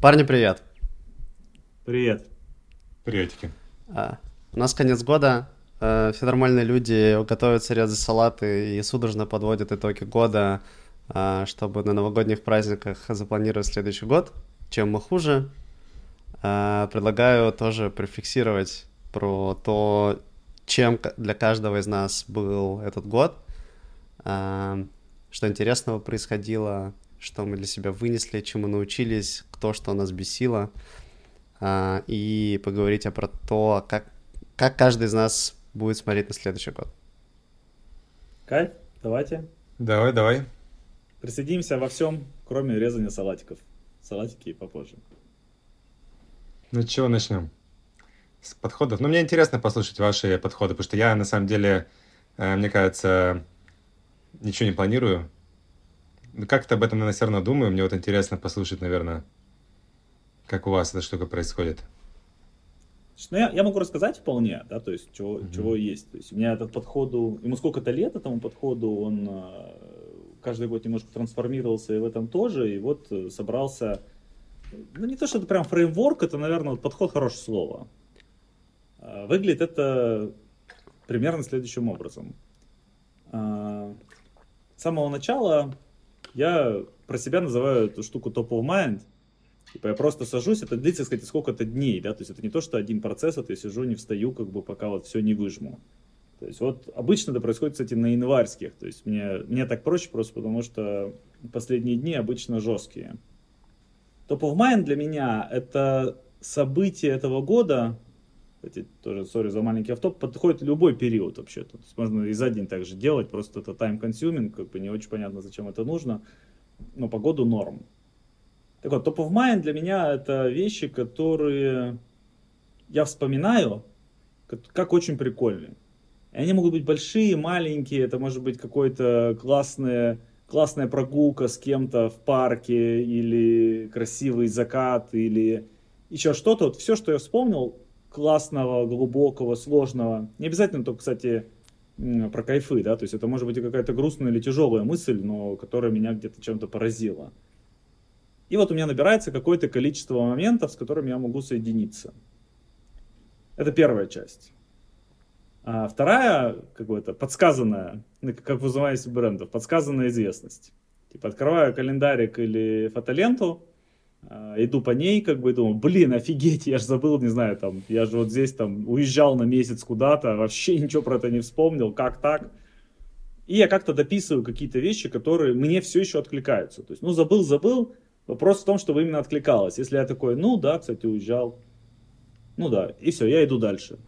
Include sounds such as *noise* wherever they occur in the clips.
Парни, привет. Привет. Приветики. А, у нас конец года. А, все нормальные люди готовятся резать салаты и судорожно подводят итоги года, а, чтобы на новогодних праздниках запланировать следующий год. Чем мы хуже, а, предлагаю тоже префиксировать про то, чем для каждого из нас был этот год, а, что интересного происходило, что мы для себя вынесли, чему научились, кто что нас бесило, а, и поговорить о про то, как, как каждый из нас будет смотреть на следующий год. Кайф, давайте. Давай, давай. Присоединимся во всем, кроме резания салатиков. Салатики попозже. Ну, чего начнем? С подходов. Ну, мне интересно послушать ваши подходы, потому что я, на самом деле, э, мне кажется, ничего не планирую. Как-то об этом, наверное, все равно думаю. Мне вот интересно послушать, наверное, как у вас эта штука происходит. Ну, я, я могу рассказать вполне, да, то есть, чего, mm-hmm. чего есть. То есть, у меня этот подходу, ему сколько-то лет этому подходу, он э, каждый год немножко трансформировался и в этом тоже, и вот э, собрался, ну, не то, что это прям фреймворк, это, наверное, подход хорошее слово. Э, выглядит это примерно следующим образом. С самого начала я про себя называю эту штуку top of mind. Типа я просто сажусь, это длится, сказать, сколько-то дней, да, то есть это не то, что один процесс, это я сижу, не встаю, как бы пока вот все не выжму. То есть вот обычно это происходит, кстати, на январских, то есть мне, мне так проще просто потому, что последние дни обычно жесткие. Top of mind для меня это событие этого года, кстати, тоже, сори за маленький автоп, подходит любой период вообще-то. То есть можно и за день также делать, просто это time consuming, как бы не очень понятно, зачем это нужно, но погоду норм. Так вот, top of mind для меня это вещи, которые я вспоминаю, как, очень прикольные. И они могут быть большие, маленькие, это может быть какой-то классная, классная прогулка с кем-то в парке, или красивый закат, или еще что-то. Вот все, что я вспомнил, классного, глубокого, сложного. Не обязательно только, кстати, про кайфы, да, то есть это может быть и какая-то грустная или тяжелая мысль, но которая меня где-то чем-то поразила. И вот у меня набирается какое-то количество моментов, с которыми я могу соединиться. Это первая часть. А вторая, какая-то подсказанная, ну, как вызываясь брендов, подсказанная известность. Типа открываю календарик или фотоленту, иду по ней, как бы думаю, блин, офигеть, я же забыл, не знаю, там, я же вот здесь там уезжал на месяц куда-то, вообще ничего про это не вспомнил, как так? И я как-то дописываю какие-то вещи, которые мне все еще откликаются. То есть, ну, забыл, забыл, вопрос в том, чтобы именно откликалось. Если я такой, ну, да, кстати, уезжал, ну, да, и все, я иду дальше.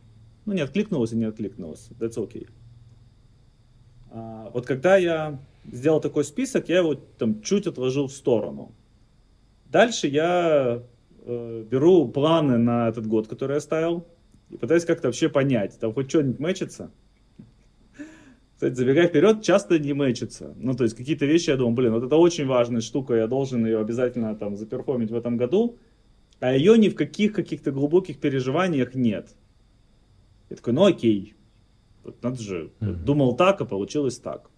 Ну, не откликнулось и не откликнулось, that's okay. А, вот когда я сделал такой список, я его там чуть отложил в сторону. Дальше я э, беру планы на этот год, который я ставил, и пытаюсь как-то вообще понять, там хоть что-нибудь мэчится. Кстати, забегая вперед, часто не мэчится. Ну, то есть какие-то вещи я думаю, блин, вот это очень важная штука, я должен ее обязательно там заперформить в этом году, а ее ни в каких каких-то глубоких переживаниях нет. Я такой, ну окей, вот надо же, mm-hmm. думал так, а получилось так.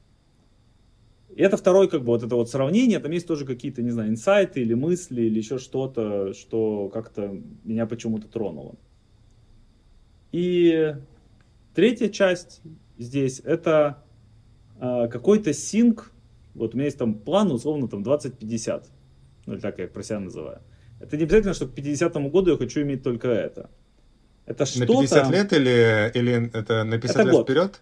И это второй, как бы, вот это вот сравнение, там есть тоже какие-то, не знаю, инсайты или мысли, или еще что-то, что как-то меня почему-то тронуло. И третья часть здесь, это э, какой-то синк, вот у меня есть там план, условно, там 20-50, ну, или так я про себя называю. Это не обязательно, что к 50 году я хочу иметь только это. Это что-то... На 50 лет или, или это на 50 это лет год. вперед?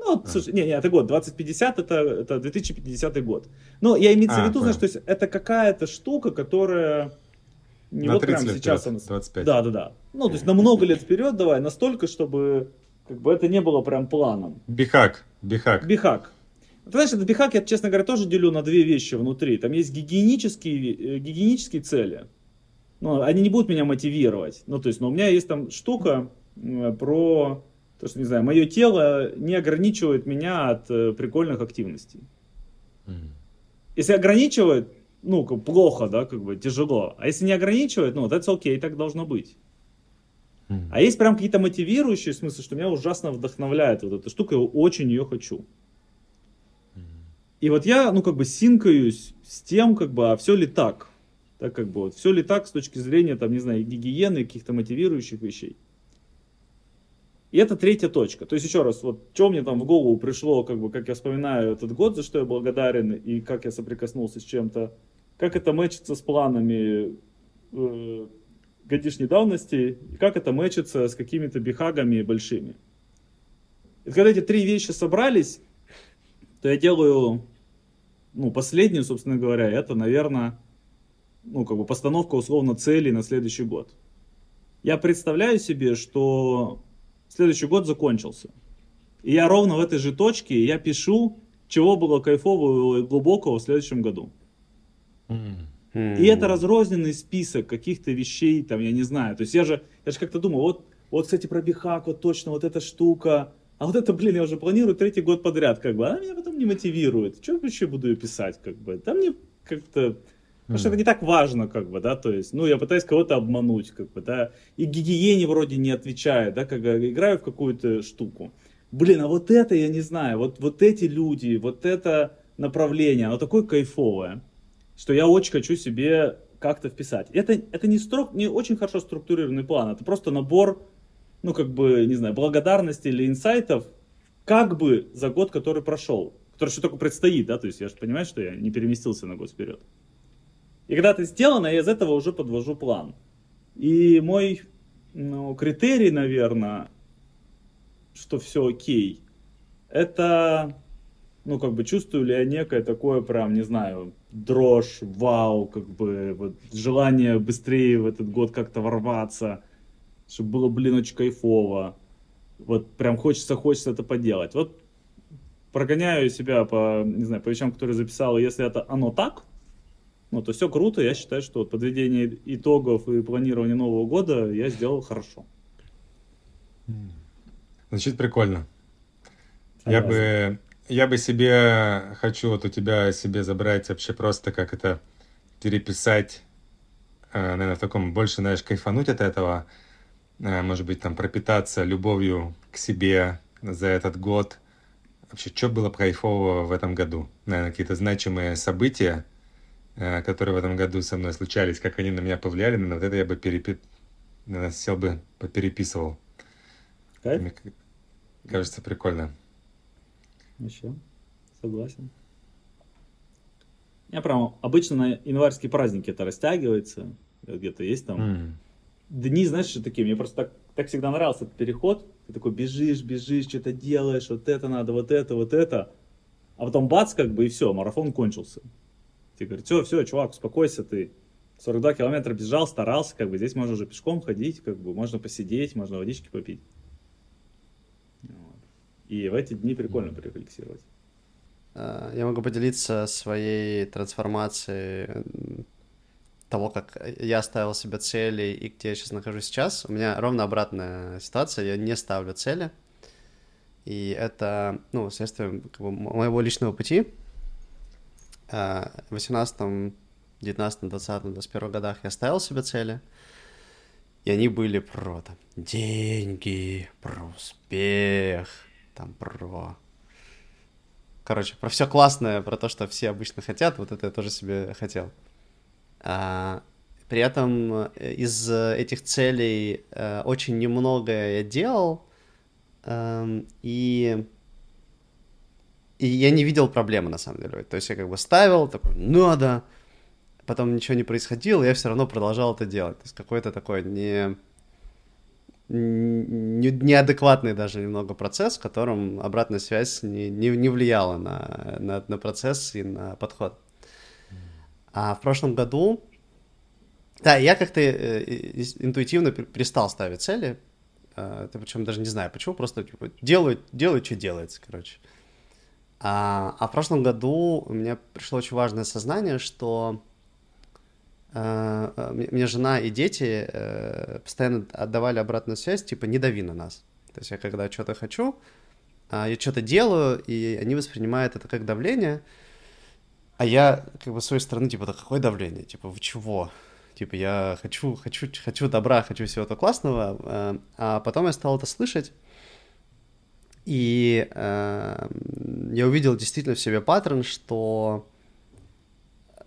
Ну, а. слушай, не, не, это год, 2050 это, это 2050 год. Но я имею а, в виду, знаешь, то есть это какая-то штука, которая не на вот прямо сейчас вперед, она... 25. Да, да, да. Ну, то есть на много лет вперед давай, настолько, чтобы как бы это не было прям планом. Бихак, бихак. Бихак. Ты знаешь, этот бихак я, честно говоря, тоже делю на две вещи внутри. Там есть гигиенические, э, гигиенические цели. Ну, они не будут меня мотивировать. Ну, то есть, но у меня есть там штука про то, что, не знаю, мое тело не ограничивает меня от э, прикольных активностей. Mm. Если ограничивает, ну, плохо, да, как бы тяжело. А если не ограничивает, ну, that's okay, так должно быть. Mm. А есть прям какие-то мотивирующие смыслы, что меня ужасно вдохновляет вот эта штука, я очень ее хочу. Mm. И вот я, ну, как бы синкаюсь с тем, как бы, а все ли так? Так как бы вот, все ли так с точки зрения, там, не знаю, гигиены, каких-то мотивирующих вещей. И это третья точка. То есть, еще раз, вот что мне там в голову пришло, как бы, как я вспоминаю этот год, за что я благодарен, и как я соприкоснулся с чем-то, как это мэчится с планами э, годишней давности, и как это мэчится с какими-то бихагами большими. И когда эти три вещи собрались, то я делаю, ну, последнюю, собственно говоря, это, наверное, ну, как бы постановка условно целей на следующий год. Я представляю себе, что следующий год закончился. И я ровно в этой же точке, я пишу, чего было кайфового и глубокого в следующем году. Mm. И это разрозненный список каких-то вещей, там, я не знаю. То есть я же, я же как-то думал, вот, вот, кстати, про бихак, вот точно, вот эта штука. А вот это, блин, я уже планирую третий год подряд, как бы. Она меня потом не мотивирует. Что я вообще буду ее писать, как бы? Там мне как-то... Потому что это не так важно, как бы, да, то есть, ну, я пытаюсь кого-то обмануть, как бы, да, и гигиене вроде не отвечает, да, когда играю в какую-то штуку. Блин, а вот это я не знаю, вот, вот эти люди, вот это направление, оно такое кайфовое, что я очень хочу себе как-то вписать. Это, это не, строк, не очень хорошо структурированный план, это просто набор, ну, как бы, не знаю, благодарности или инсайтов, как бы за год, который прошел, который еще только предстоит, да, то есть я же понимаю, что я не переместился на год вперед. И когда это сделано, я из этого уже подвожу план. И мой ну, критерий, наверное, что все окей, это, ну, как бы, чувствую ли я некое такое прям, не знаю, дрожь, вау, как бы, вот, желание быстрее в этот год как-то ворваться, чтобы было, блин, очень кайфово. Вот прям хочется, хочется это поделать. Вот прогоняю себя по, не знаю, по вещам, которые записал, если это оно так, ну, то все круто, я считаю, что вот подведение итогов и планирование Нового года я сделал хорошо. Звучит прикольно. Я бы, я бы себе, хочу вот у тебя себе забрать вообще просто как это переписать, э, наверное, в таком больше, знаешь, кайфануть от этого, э, может быть, там пропитаться любовью к себе за этот год. Вообще, что было кайфового в этом году? Наверное, какие-то значимые события, которые в этом году со мной случались, как они на меня повлияли, на вот это я бы перепи... сел бы, попереписывал. Кайф? Мне кажется, прикольно. Еще, согласен. Я прям обычно на январские праздники это растягивается, где-то есть там mm. дни, знаешь, что такие, мне просто так, так всегда нравился этот переход, ты такой бежишь, бежишь, что-то делаешь, вот это надо, вот это, вот это, а потом бац, как бы и все, марафон кончился. Тебе говорят, все, все, чувак, успокойся, ты 42 километра бежал, старался, как бы здесь можно уже пешком ходить, как бы можно посидеть, можно водички попить. Вот. И в эти дни прикольно порефлексировать. А, я могу поделиться своей трансформацией того, как я ставил себе цели и где я сейчас нахожусь сейчас. У меня ровно обратная ситуация, я не ставлю цели. И это, ну, следствие как бы, моего личного пути. В 18, 19, 20, 21 годах я ставил себе цели, и они были про там, деньги, про успех, там про... Короче, про все классное, про то, что все обычно хотят, вот это я тоже себе хотел. А, при этом э, из этих целей а, очень немного я делал, а, и и я не видел проблемы, на самом деле. То есть я как бы ставил, такой, надо, потом ничего не происходило, я все равно продолжал это делать. То есть какой-то такой не, не неадекватный даже немного процесс, в котором обратная связь не, не, не влияла на, на, на процесс и на подход. А в прошлом году, да, я как-то э, интуитивно перестал ставить цели, э, ты причем даже не знаю почему, просто типа, делаю, делаю, что делается, короче. А, а в прошлом году у меня пришло очень важное сознание, что э, мне жена и дети э, постоянно отдавали обратную связь, типа, не дави на нас. То есть я когда что-то хочу, э, я что-то делаю, и они воспринимают это как давление, а я, как бы, с своей стороны, типа, да какое давление? Типа, в чего? Типа, я хочу, хочу, хочу добра, хочу всего этого классного, э, а потом я стал это слышать, и э, я увидел действительно в себе паттерн, что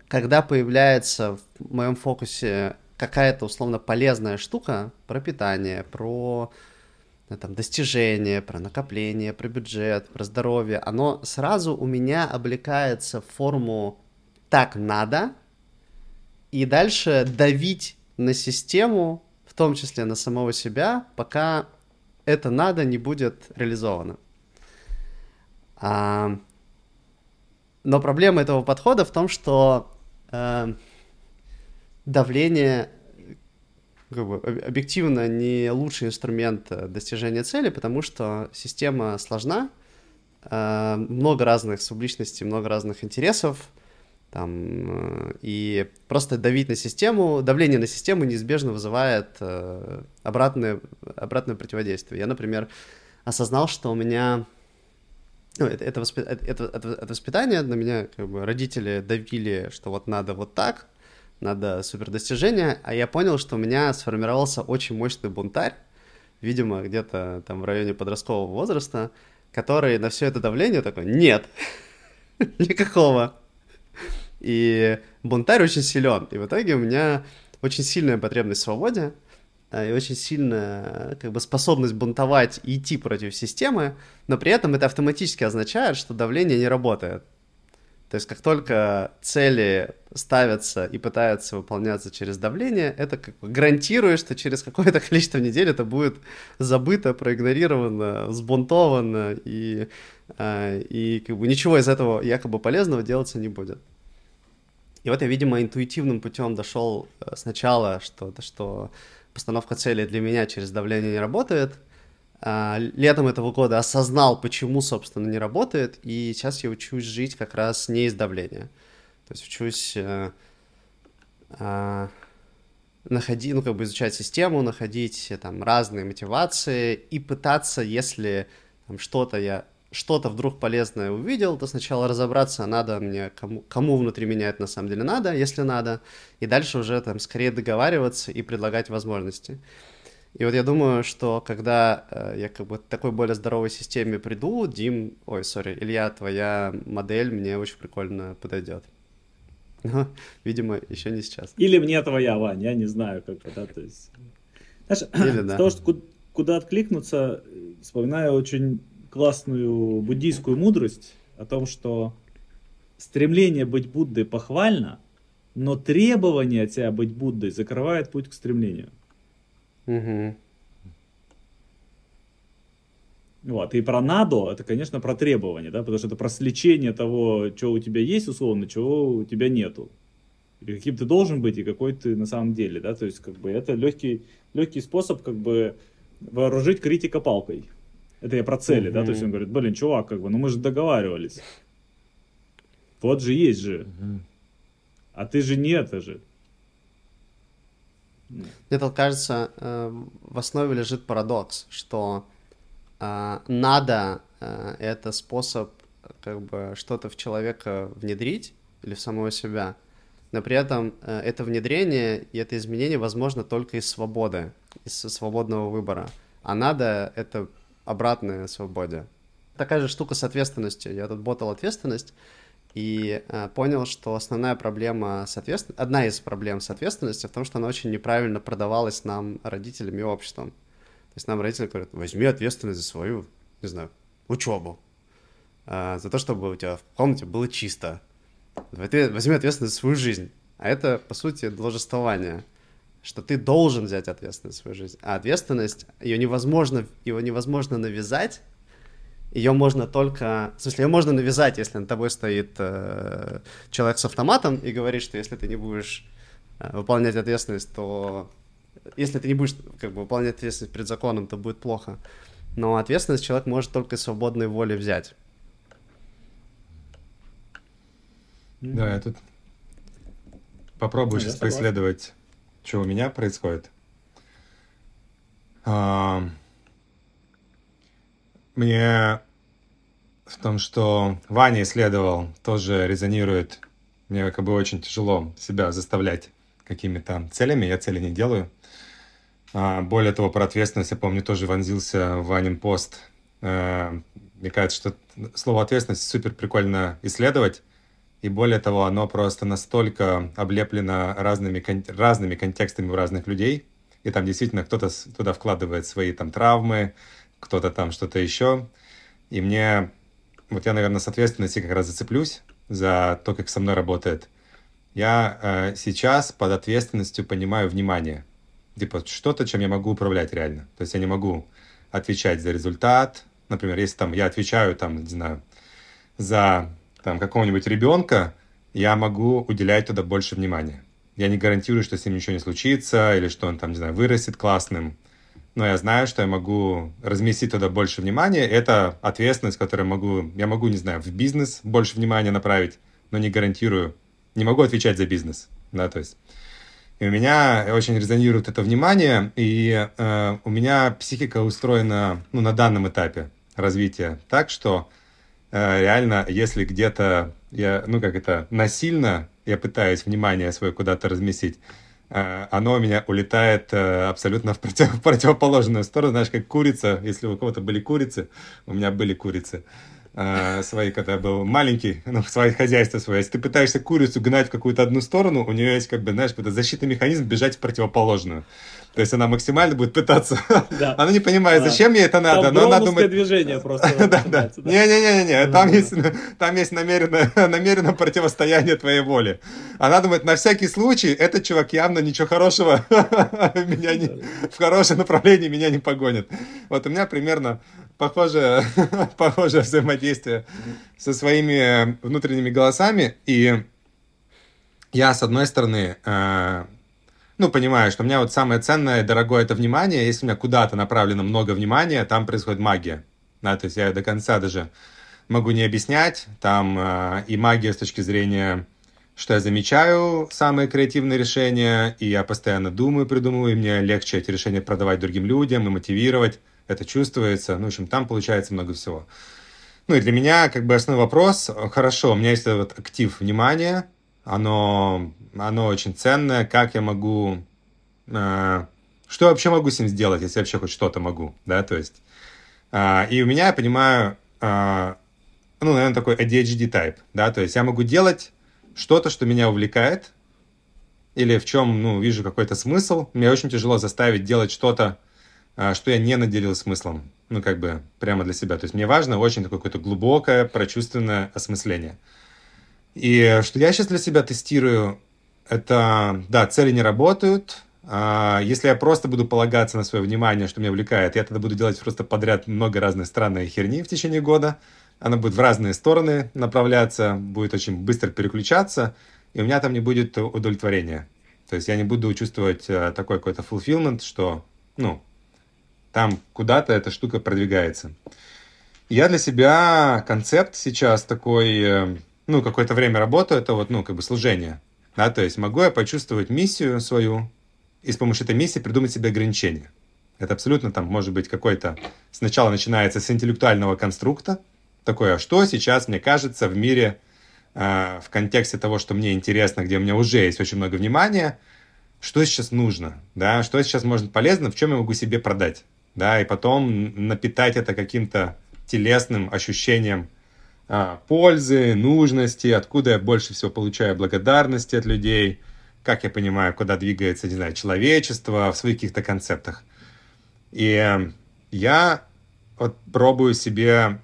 когда появляется в моем фокусе какая-то условно полезная штука про питание, про э, там, достижения, про накопление, про бюджет, про здоровье, оно сразу у меня облекается в форму «так надо», и дальше давить на систему, в том числе на самого себя, пока это надо не будет реализовано. А, но проблема этого подхода в том, что э, давление как бы, объективно не лучший инструмент достижения цели, потому что система сложна, э, много разных субличностей, много разных интересов, там, э, и просто давить на систему, давление на систему неизбежно вызывает э, обратное, обратное противодействие. Я, например, осознал, что у меня ну, это, это, это, это, это воспитание на меня, как бы родители давили, что вот надо вот так, надо супер достижения, а я понял, что у меня сформировался очень мощный бунтарь, видимо, где-то там в районе подросткового возраста, который на все это давление такой, нет, *laughs* никакого. И бунтарь очень силен. И в итоге у меня очень сильная потребность в свободе, Э, и очень сильная как бы, способность бунтовать и идти против системы, но при этом это автоматически означает, что давление не работает. То есть как только цели ставятся и пытаются выполняться через давление, это как бы гарантирует, что через какое-то *laughs* количество недель это будет забыто, проигнорировано, сбунтовано, и, э, и как бы ничего из этого якобы полезного делаться не будет. И вот я, видимо, интуитивным путем дошел э, сначала, что, что постановка цели для меня через давление не работает. А, летом этого года осознал, почему, собственно, не работает, и сейчас я учусь жить как раз не из давления. То есть учусь э, э, находить, ну, как бы изучать систему, находить там разные мотивации и пытаться, если там, что-то я что-то вдруг полезное увидел, то сначала разобраться, надо мне, кому, кому внутри меня это на самом деле надо, если надо, и дальше уже там скорее договариваться и предлагать возможности. И вот я думаю, что когда э, я как бы к такой более здоровой системе приду, Дим, ой, сори, Илья, твоя модель мне очень прикольно подойдет. Но, видимо, еще не сейчас. Или мне твоя, Вань, я не знаю, как это, то есть... Знаешь, Или, да. *clears throat* того, что куда откликнуться, вспоминаю очень классную буддийскую мудрость о том, что стремление быть Буддой похвально, но требование от тебя быть Буддой закрывает путь к стремлению. Угу. Вот. И про надо, это, конечно, про требование, да, потому что это про сличение того, что у тебя есть, условно, чего у тебя нету. И каким ты должен быть, и какой ты на самом деле, да, то есть, как бы, это легкий, легкий способ, как бы, вооружить критика палкой. Это я про цели, да, то есть он говорит, блин, чувак, как бы, ну мы же договаривались. Вот же есть же. А ты же не это же. Мне тут кажется, э, в основе лежит парадокс, что э, надо э, это способ как бы что-то в человека внедрить или в самого себя, но при этом это внедрение и это изменение возможно только из свободы, из свободного выбора. А надо это обратная свободе. Такая же штука с ответственностью. Я тут ботал ответственность и э, понял, что основная проблема с ответственностью, одна из проблем с ответственностью в том, что она очень неправильно продавалась нам, родителями и обществом. То есть нам родители говорят, возьми ответственность за свою, не знаю, учебу, э, за то, чтобы у тебя в комнате было чисто. Возьми ответственность за свою жизнь. А это, по сути, должествование что ты должен взять ответственность в свою жизнь. А ответственность, ее невозможно, его невозможно навязать, ее можно только... В смысле, ее можно навязать, если над тобой стоит э, человек с автоматом и говорит, что если ты не будешь э, выполнять ответственность, то... Если ты не будешь как бы, выполнять ответственность перед законом, то будет плохо. Но ответственность человек может только свободной волей взять. Да, я тут попробую ну, сейчас поисследовать что у меня происходит. А, мне в том, что Ваня исследовал, тоже резонирует. Мне как бы очень тяжело себя заставлять какими-то целями. Я цели не делаю. А, более того, про ответственность, я помню, тоже вонзился в Ванин пост. А, мне кажется, что слово ответственность супер прикольно исследовать. И более того, оно просто настолько облеплено разными, кон- разными контекстами у разных людей. И там действительно кто-то туда вкладывает свои там травмы, кто-то там что-то еще. И мне, вот я, наверное, с ответственности как раз зацеплюсь за то, как со мной работает. Я э, сейчас под ответственностью понимаю внимание. Типа что-то, чем я могу управлять реально. То есть я не могу отвечать за результат. Например, если там я отвечаю там, не знаю, за там какого-нибудь ребенка, я могу уделять туда больше внимания. Я не гарантирую, что с ним ничего не случится, или что он там, не знаю, вырастет классным. Но я знаю, что я могу разместить туда больше внимания. Это ответственность, которую могу, я могу, не знаю, в бизнес больше внимания направить, но не гарантирую, не могу отвечать за бизнес. Да, то есть и у меня очень резонирует это внимание, и э, у меня психика устроена ну, на данном этапе развития так, что реально, если где-то я, ну как это, насильно я пытаюсь внимание свое куда-то разместить, э, оно у меня улетает э, абсолютно в, против, в противоположную сторону, знаешь, как курица, если у кого-то были курицы, у меня были курицы, э, свои, когда я был маленький, ну, свое хозяйство свое. Если ты пытаешься курицу гнать в какую-то одну сторону, у нее есть, как бы, знаешь, защитный механизм бежать в противоположную. То есть она максимально будет пытаться. Да. Она не понимает, зачем ей это надо. Там но она думает... движение просто. *laughs* да, да. Не-не-не, там есть, там есть намеренное, *laughs* намеренное противостояние твоей воли. Она думает, на всякий случай, этот чувак явно ничего хорошего *laughs* меня не, в хорошее направление меня не погонит. Вот у меня примерно похожее, похожее взаимодействие со своими внутренними голосами. И я, с одной стороны, э, ну, понимаю, что у меня вот самое ценное и дорогое это внимание. Если у меня куда-то направлено много внимания, там происходит магия. Да, то есть я до конца даже могу не объяснять. Там э, и магия с точки зрения, что я замечаю самые креативные решения, и я постоянно думаю, придумываю, и мне легче эти решения продавать другим людям и мотивировать. Это чувствуется. Ну, в общем, там получается много всего. Ну и для меня как бы основной вопрос, хорошо, у меня есть вот актив внимания, оно, оно очень ценное, как я могу, э, что я вообще могу с ним сделать, если вообще хоть что-то могу, да, то есть, э, и у меня, я понимаю, э, ну, наверное, такой ADHD type, да, то есть я могу делать что-то, что меня увлекает, или в чем, ну, вижу какой-то смысл, мне очень тяжело заставить делать что-то, э, что я не наделил смыслом, ну, как бы, прямо для себя, то есть мне важно очень такое какое-то глубокое, прочувственное осмысление – и что я сейчас для себя тестирую, это, да, цели не работают. А если я просто буду полагаться на свое внимание, что меня увлекает, я тогда буду делать просто подряд много разной странной херни в течение года. Она будет в разные стороны направляться, будет очень быстро переключаться, и у меня там не будет удовлетворения. То есть я не буду чувствовать э, такой какой-то fulfillment, что, ну, там куда-то эта штука продвигается. Я для себя концепт сейчас такой э, ну, какое-то время работаю, это вот, ну, как бы служение. Да, то есть могу я почувствовать миссию свою и с помощью этой миссии придумать себе ограничения. Это абсолютно там может быть какой-то... Сначала начинается с интеллектуального конструкта, такое, а что сейчас, мне кажется, в мире э, в контексте того, что мне интересно, где у меня уже есть очень много внимания, что сейчас нужно, да, что сейчас может полезно, в чем я могу себе продать, да, и потом напитать это каким-то телесным ощущением пользы, нужности, откуда я больше всего получаю благодарности от людей, как я понимаю, куда двигается, не знаю, человечество в своих каких-то концептах. И э, я вот пробую себе,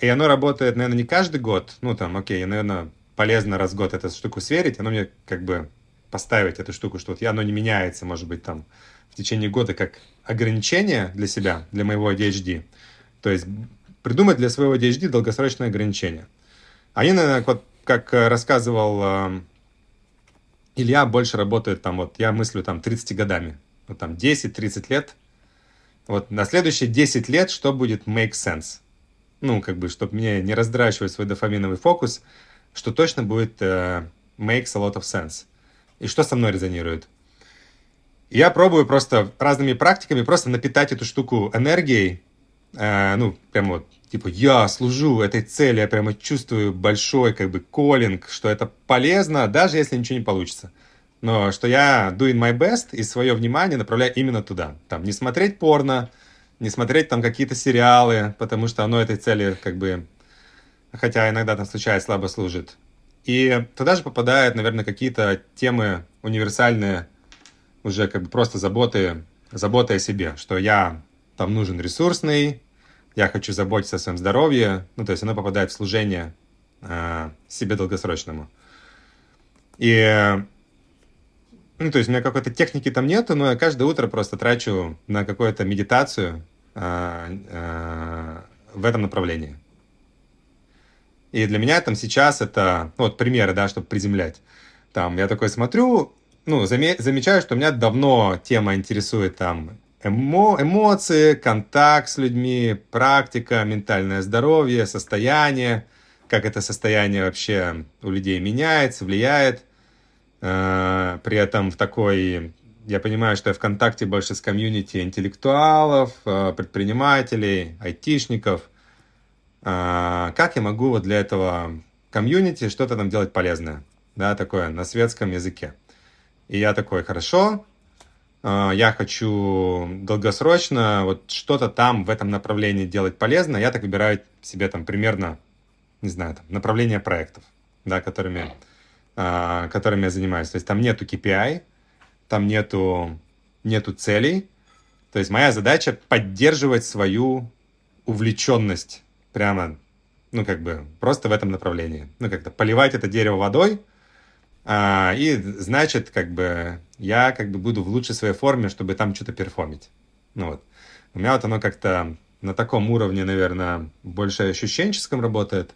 и оно работает, наверное, не каждый год, ну там, окей, наверное, полезно раз в год эту штуку сверить, оно мне как бы поставить эту штуку, что вот я, оно не меняется, может быть, там в течение года как ограничение для себя, для моего ADHD. То есть придумать для своего DHD долгосрочные ограничения. Они, наверное, вот как э, рассказывал э, Илья, больше работает там, вот я мыслю там 30 годами, вот там 10-30 лет. Вот на следующие 10 лет что будет make sense? Ну, как бы, чтобы мне не раздрачивать свой дофаминовый фокус, что точно будет uh, makes a lot of sense. И что со мной резонирует? Я пробую просто разными практиками просто напитать эту штуку энергией, э, ну, прям вот, типа, я служу этой цели, я прямо чувствую большой, как бы, коллинг, что это полезно, даже если ничего не получится. Но что я doing my best и свое внимание направляю именно туда. Там, не смотреть порно, не смотреть там какие-то сериалы, потому что оно этой цели, как бы, хотя иногда там случается, слабо служит. И туда же попадают, наверное, какие-то темы универсальные, уже как бы просто заботы, заботы о себе, что я там нужен ресурсный, я хочу заботиться о своем здоровье, ну, то есть оно попадает в служение э, себе долгосрочному. И, ну, то есть у меня какой-то техники там нету, но я каждое утро просто трачу на какую-то медитацию э, э, в этом направлении. И для меня там сейчас это, ну, вот примеры, да, чтобы приземлять. Там я такой смотрю, ну, заме- замечаю, что меня давно тема интересует там эмо эмоции, контакт с людьми, практика, ментальное здоровье, состояние, как это состояние вообще у людей меняется, влияет. Э, при этом в такой, я понимаю, что я в контакте больше с комьюнити интеллектуалов, э, предпринимателей, айтишников. Э, как я могу вот для этого комьюнити что-то там делать полезное, да, такое на светском языке. И я такой, хорошо, я хочу долгосрочно вот что-то там в этом направлении делать полезно, я так выбираю себе там примерно, не знаю, там, направление проектов, да, которыми, а, которыми я занимаюсь. То есть там нету KPI, там нету, нету целей. То есть моя задача поддерживать свою увлеченность прямо, ну, как бы, просто в этом направлении. Ну, как-то поливать это дерево водой – а, и значит, как бы я как бы буду в лучшей своей форме, чтобы там что-то перформить. Ну вот. У меня вот оно как-то на таком уровне, наверное, больше ощущенческом работает.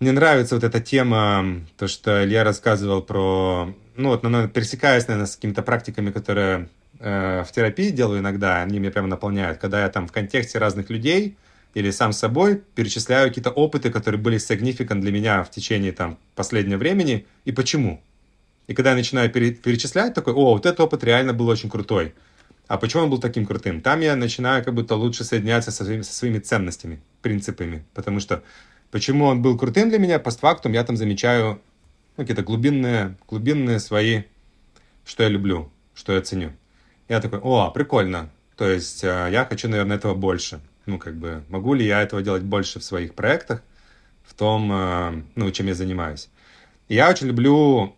Мне нравится вот эта тема, то, что Илья рассказывал про... Ну вот, наверное, пересекаясь, наверное, с какими-то практиками, которые э, в терапии делаю иногда, они меня прямо наполняют, когда я там в контексте разных людей или сам собой перечисляю какие-то опыты, которые были significant для меня в течение там последнего времени, и почему. И когда я начинаю пере- перечислять, такой, о, вот этот опыт реально был очень крутой. А почему он был таким крутым? Там я начинаю как будто лучше соединяться со своими, со своими ценностями, принципами. Потому что почему он был крутым для меня, постфактум я там замечаю ну, какие-то глубинные, глубинные свои, что я люблю, что я ценю. Я такой, о, прикольно. То есть э, я хочу, наверное, этого больше ну, как бы, могу ли я этого делать больше в своих проектах, в том, э, ну, чем я занимаюсь. Я очень люблю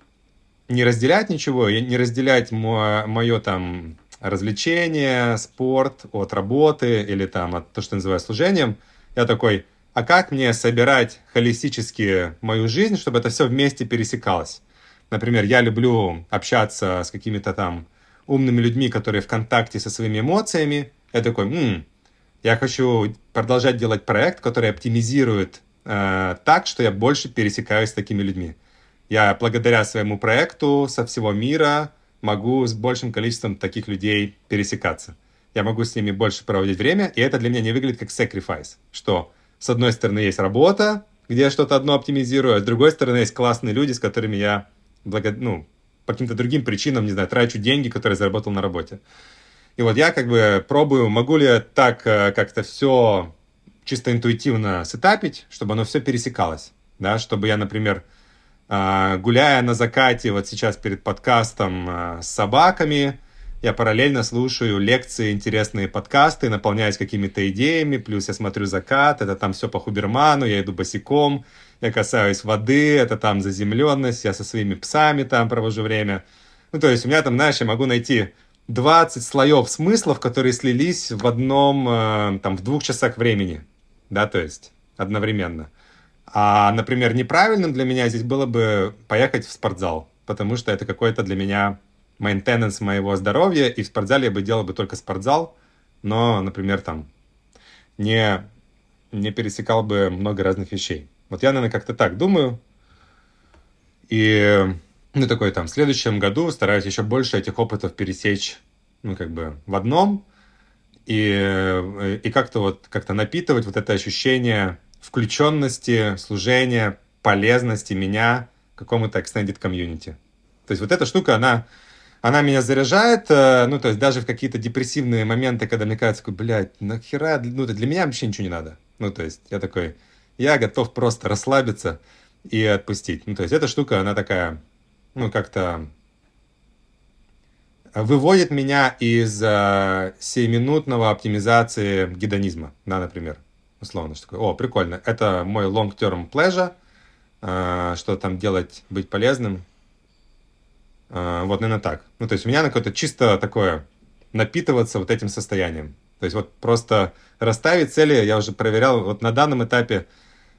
не разделять ничего, не разделять мое там развлечение, спорт от работы или там от то, что называю служением. Я такой, а как мне собирать холистически мою жизнь, чтобы это все вместе пересекалось? Например, я люблю общаться с какими-то там умными людьми, которые в контакте со своими эмоциями. Я такой, м-м, я хочу продолжать делать проект, который оптимизирует э, так, что я больше пересекаюсь с такими людьми. Я благодаря своему проекту со всего мира могу с большим количеством таких людей пересекаться. Я могу с ними больше проводить время, и это для меня не выглядит как sacrifice, что с одной стороны есть работа, где я что-то одно оптимизирую, а с другой стороны есть классные люди, с которыми я благо... ну, по каким-то другим причинам, не знаю, трачу деньги, которые заработал на работе. И вот я как бы пробую, могу ли так э, как-то все чисто интуитивно сетапить, чтобы оно все пересекалось, да, чтобы я, например, э, гуляя на закате вот сейчас перед подкастом э, с собаками, я параллельно слушаю лекции, интересные подкасты, наполняюсь какими-то идеями, плюс я смотрю закат, это там все по Хуберману, я иду босиком, я касаюсь воды, это там заземленность, я со своими псами там провожу время. Ну, то есть у меня там, знаешь, я могу найти 20 слоев смыслов, которые слились в одном, э, там, в двух часах времени, да, то есть одновременно. А, например, неправильным для меня здесь было бы поехать в спортзал, потому что это какой-то для меня maintenance моего здоровья, и в спортзале я бы делал бы только спортзал, но, например, там, не, не пересекал бы много разных вещей. Вот я, наверное, как-то так думаю. И ну, такой там, в следующем году стараюсь еще больше этих опытов пересечь, ну, как бы в одном, и, э, и как-то вот, как-то напитывать вот это ощущение включенности, служения, полезности меня какому-то extended community. То есть вот эта штука, она, она меня заряжает, э, ну, то есть даже в какие-то депрессивные моменты, когда мне кажется, блядь, нахера, ну, для меня вообще ничего не надо. Ну, то есть я такой, я готов просто расслабиться и отпустить. Ну, то есть эта штука, она такая ну, как-то выводит меня из э, оптимизации гедонизма, да, например, условно, что такое, о, прикольно, это мой long-term pleasure, э, что там делать, быть полезным. Э, вот, наверное, так. Ну, то есть у меня на какое-то чисто такое напитываться вот этим состоянием. То есть вот просто расставить цели, я уже проверял, вот на данном этапе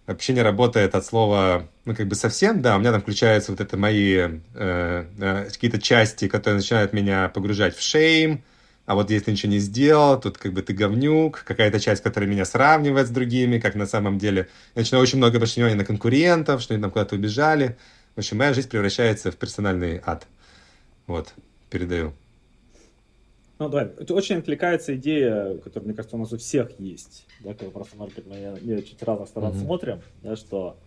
вообще не работает от слова, ну, как бы совсем, да, у меня там включаются вот это мои э, э, какие-то части, которые начинают меня погружать в шейм, а вот если ты ничего не сделал, тут как бы ты говнюк, какая-то часть, которая меня сравнивает с другими, как на самом деле. Я начинаю очень много обращать внимания на конкурентов, что они там куда-то убежали. В общем, моя жизнь превращается в персональный ад. Вот, передаю. Ну, давай. Это очень отвлекается идея, которая, мне кажется, у нас у всех есть. Да, как просто, может быть, мы ее чуть разных сторон mm-hmm. смотрим, да, что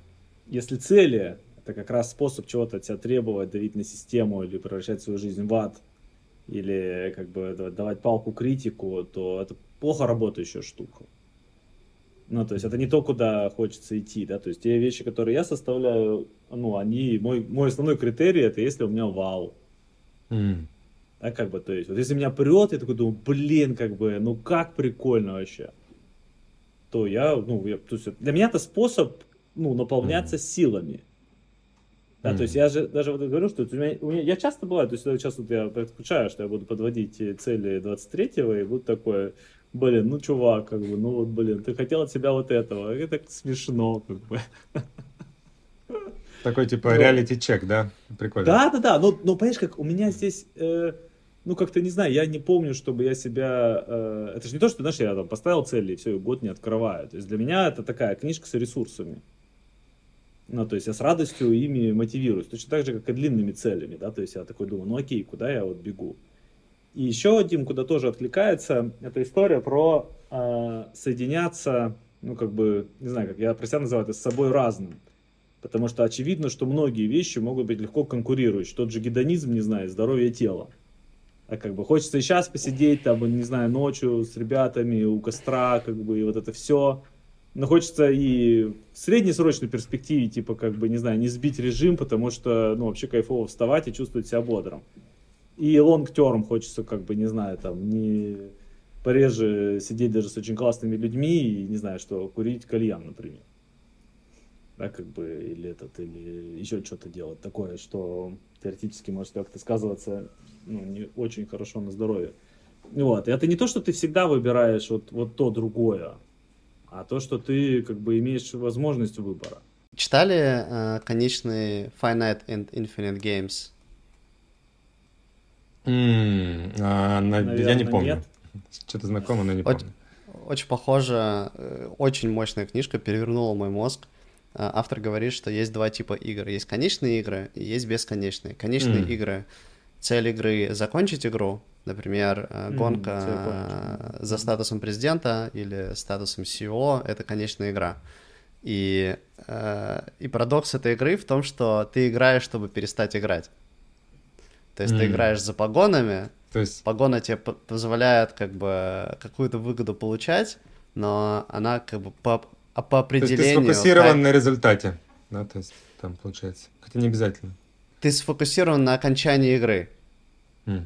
если цели это как раз способ чего-то от тебя требовать, давить на систему или превращать свою жизнь в ад, или как бы давать палку критику, то это плохо работающая штука. Ну, то есть это не то, куда хочется идти, да, то есть те вещи, которые я составляю, ну, они, мой, мой основной критерий, это если у меня вау. Mm. Да, как бы, то есть, вот если меня прет, я такой думаю, блин, как бы, ну как прикольно вообще. То я, ну, я, то есть, для меня это способ, ну, наполняться mm. силами. Да, mm. то есть я же даже вот говорю, что у меня, у меня, я часто бываю, то есть сейчас вот я предвкушаю, что я буду подводить цели 23-го, и будет такое, блин, ну, чувак, как бы, ну, вот, блин, ты хотел от себя вот этого, это так смешно, как бы. Такой, типа, реалити-чек, да? Прикольно. Да, да, да, но, но понимаешь, как у меня здесь, э, ну, как-то, не знаю, я не помню, чтобы я себя... Э, это же не то, что, знаешь, я там поставил цели, и все, и год не открываю. То есть для меня это такая книжка с ресурсами. Ну, то есть я с радостью ими мотивируюсь. Точно так же, как и длинными целями, да, то есть я такой думаю, ну окей, куда я вот бегу. И еще один, куда тоже откликается, это история про э, соединяться, ну, как бы, не знаю, как я про себя называю это, с собой разным. Потому что очевидно, что многие вещи могут быть легко конкурирующие. Тот же гедонизм, не знаю, здоровье тела. А как бы хочется и сейчас посидеть, там, не знаю, ночью с ребятами у костра, как бы, и вот это все. Но хочется и в среднесрочной перспективе, типа, как бы, не знаю, не сбить режим, потому что, ну, вообще кайфово вставать и чувствовать себя бодрым. И лонг-терм хочется, как бы, не знаю, там, не пореже сидеть даже с очень классными людьми и, не знаю, что, курить кальян, например. Да, как бы, или этот, или еще что-то делать такое, что теоретически может как-то сказываться, ну, не очень хорошо на здоровье. Вот, и это не то, что ты всегда выбираешь вот, вот то другое, а то, что ты как бы имеешь возможность выбора. Читали э, конечный Finite and Infinite Games? Mm, а, на, Наверное, я не помню. Что-то знакомо, но не помню. Очень, очень похоже, э, очень мощная книжка, перевернула мой мозг. Э, автор говорит, что есть два типа игр. Есть конечные игры и есть бесконечные. Конечные mm. игры, цель игры — закончить игру, Например, mm, гонка за статусом президента или статусом CEO — это конечная игра. И, э, и парадокс этой игры в том, что ты играешь, чтобы перестать играть. То есть mm. ты играешь за погонами, То есть... погона тебе позволяет как бы какую-то выгоду получать, но она как бы по, по определению... То есть ты сфокусирован как... на результате, да, то есть там получается, хотя не обязательно. Ты сфокусирован на окончании игры. Mm.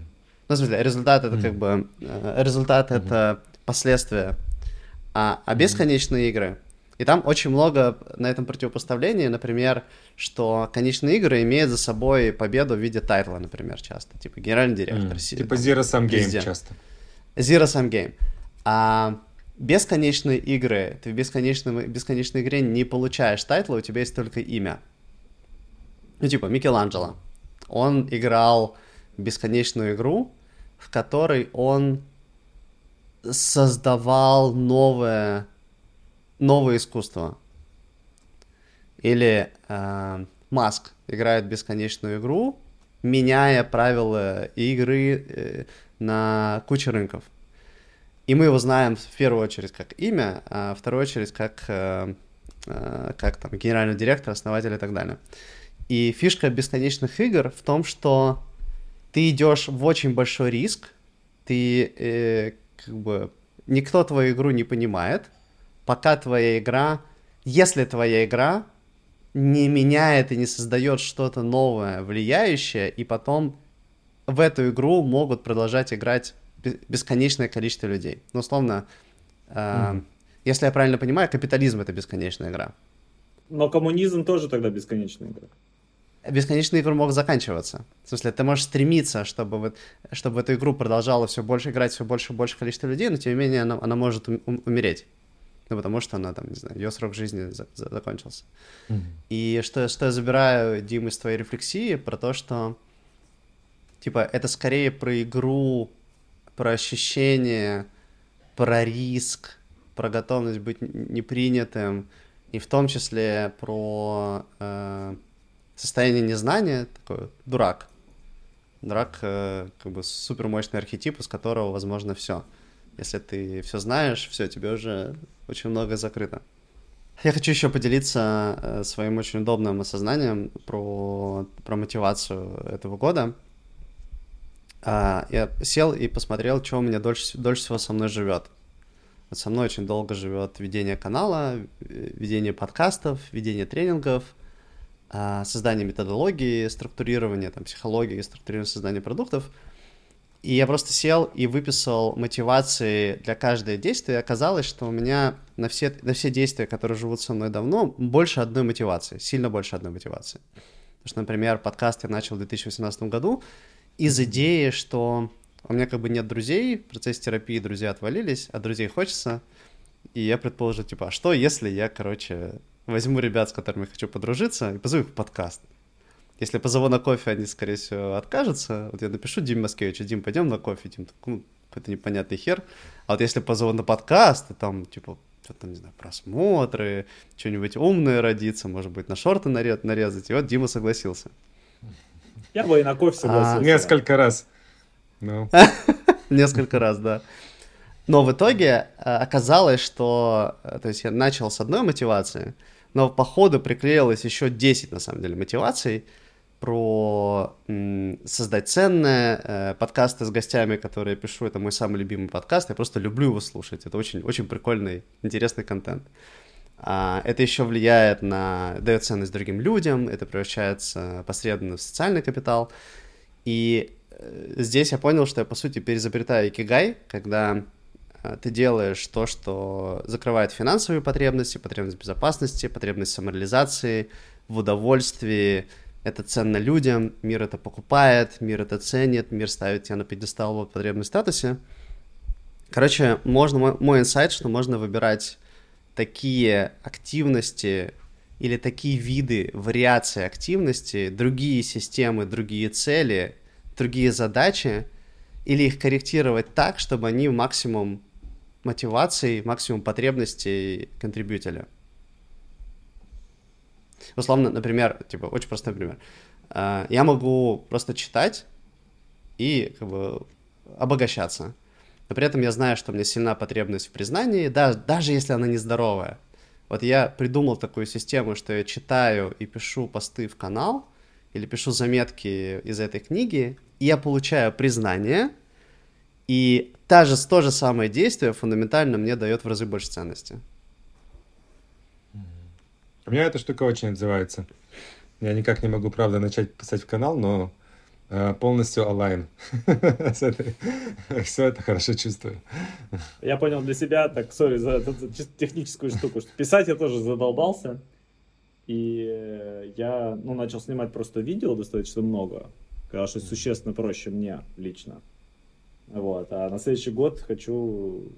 Ну, в смысле, результат это mm. как бы... Э, результат mm-hmm. это последствия. А, а бесконечные mm. игры... И там очень много на этом противопоставлении, например, что конечные игры имеют за собой победу в виде тайтла, например, часто. Типа генеральный директор. Mm. Типа Zero Sum Game часто. Zero Sum Game. А бесконечные игры, ты в бесконечной, бесконечной игре не получаешь тайтла, у тебя есть только имя. Ну, типа, Микеланджело. Он играл бесконечную игру, в которой он создавал новое, новое искусство. Или э, Маск играет бесконечную игру, меняя правила игры э, на куче рынков. И мы его знаем в первую очередь как имя, а в вторую очередь как, э, э, как там, генеральный директор, основатель и так далее. И фишка бесконечных игр в том, что ты идешь в очень большой риск, ты э, как бы никто твою игру не понимает, пока твоя игра, если твоя игра не меняет и не создает что-то новое, влияющее, и потом в эту игру могут продолжать играть бесконечное количество людей. Ну, условно, э, mm-hmm. если я правильно понимаю, капитализм это бесконечная игра. Но коммунизм тоже тогда бесконечный игра. Бесконечный игру мог заканчиваться. В смысле, ты можешь стремиться, чтобы, вот, чтобы в эту игру продолжало все больше играть, все больше и больше количество людей, но тем не менее она, она может ум- умереть. Ну, потому что она там, не знаю, ее срок жизни за- за- закончился. Mm-hmm. И что, что я забираю, Дим, из твоей рефлексии про то, что, типа, это скорее про игру, про ощущение, про риск, про готовность быть непринятым, и в том числе про э, состояние незнания, такой дурак. Дурак э, как бы супер мощный архетип, из которого возможно все. Если ты все знаешь, все, тебе уже очень многое закрыто. Я хочу еще поделиться э, своим очень удобным осознанием про, про мотивацию этого года. А, я сел и посмотрел, что у меня дольше, дольше всего со мной живет. Вот со мной очень долго живет ведение канала, ведение подкастов, ведение тренингов, а, создание методологии, структурирование, там, психологии, структурирование создания продуктов – и я просто сел и выписал мотивации для каждого действия. Оказалось, что у меня на все, на все действия, которые живут со мной давно, больше одной мотивации, сильно больше одной мотивации. Потому что, например, подкаст я начал в 2018 году из идеи, что у меня как бы нет друзей, в процессе терапии друзья отвалились, а друзей хочется. И я предположил, типа, а что если я, короче, возьму ребят, с которыми хочу подружиться, и позову их в подкаст. Если позову на кофе, они, скорее всего, откажутся. Вот я напишу Диме Маскевичу, Дим, пойдем на кофе. Дим, ну, какой-то непонятный хер. А вот если позову на подкаст, то там, типа, что-то, не знаю, просмотры, что-нибудь умное родится, может быть, на шорты нарезать. И вот Дима согласился. Я бы и на кофе согласился. А, несколько раз. Ну. *laughs* Несколько раз, да. Но в итоге э, оказалось, что... Э, то есть я начал с одной мотивации, но по ходу приклеилось еще 10, на самом деле, мотиваций, про создать ценное, э, подкасты с гостями, которые я пишу, это мой самый любимый подкаст, я просто люблю его слушать, это очень, очень прикольный, интересный контент. Это еще влияет на, дает ценность другим людям, это превращается посредственно в социальный капитал, и э, здесь я понял, что я, по сути, перезапретаю икигай, когда э, ты делаешь то, что закрывает финансовые потребности, потребность безопасности, потребность самореализации, в удовольствии, это ценно людям, мир это покупает, мир это ценит, мир ставит тебя на пьедестал в потребном статусе. Короче, можно, мой инсайт, что можно выбирать такие активности или такие виды вариации активности, другие системы, другие цели, другие задачи, или их корректировать так, чтобы они максимум мотивации, максимум потребностей контрибьютили. Условно, например, типа, очень простой пример. А, я могу просто читать и как бы обогащаться. Но при этом я знаю, что у меня сильна потребность в признании, да, даже если она нездоровая. Вот я придумал такую систему, что я читаю и пишу посты в канал, или пишу заметки из этой книги, и я получаю признание, и та же, то же самое действие фундаментально мне дает в разы больше ценности. У меня эта штука очень отзывается. Я никак не могу, правда, начать писать в канал, но полностью онлайн. *laughs* Все это хорошо чувствую. Я понял для себя, так, сори за, за, за техническую штуку, что писать я тоже задолбался. И э, я ну, начал снимать просто видео достаточно много. Казалось, что существенно проще мне лично. Вот. А на следующий год хочу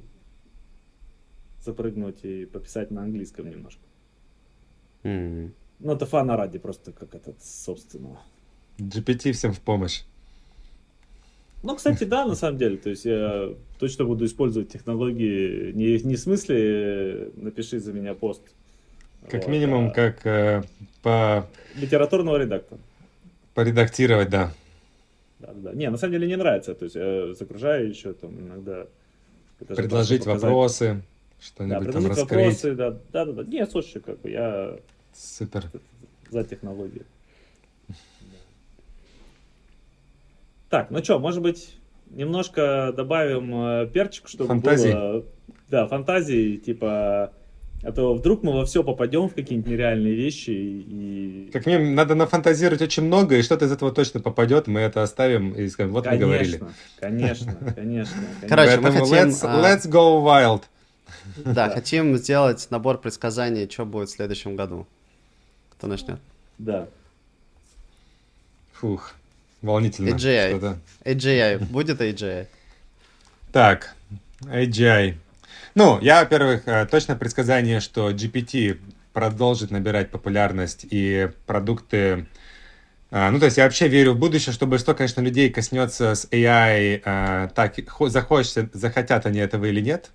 запрыгнуть и пописать на английском немножко. Mm. Ну, это фана ради, просто как этот, собственно. GPT всем в помощь. Ну, кстати, да, на самом деле. То есть я точно буду использовать технологии не, не в смысле напиши за меня пост. Как вот, минимум, а... как э, по... Литературного редактора. Поредактировать, да. Да, да. Не, на самом деле не нравится. То есть я загружаю еще там иногда... Предложить вопросы, что-нибудь да, там раскрыть. вопросы, да, да, да, да. Не, слушай, как бы я Супер. За технологии. Так, ну что, может быть, немножко добавим э, перчик, чтобы фантазии. было... Да, фантазии, типа... А то вдруг мы во все попадем в какие-нибудь нереальные вещи и... Как минимум, надо нафантазировать очень много, и что-то из этого точно попадет, мы это оставим и скажем, вот конечно, мы говорили. Конечно, конечно, конечно. Короче, мы хотим... Let's, а, let's go wild. Да, хотим сделать набор предсказаний, что будет в следующем году. Кто начнет? Да. Фух, волнительно. AGI. AGI. Будет AGI? Так, AGI. Ну, я, во-первых, э, точно предсказание, что GPT продолжит набирать популярность и продукты... э, Ну, то есть я вообще верю в будущее, что большинство, конечно, людей коснется с AI, э, так, хо- захочется, захотят они этого или нет.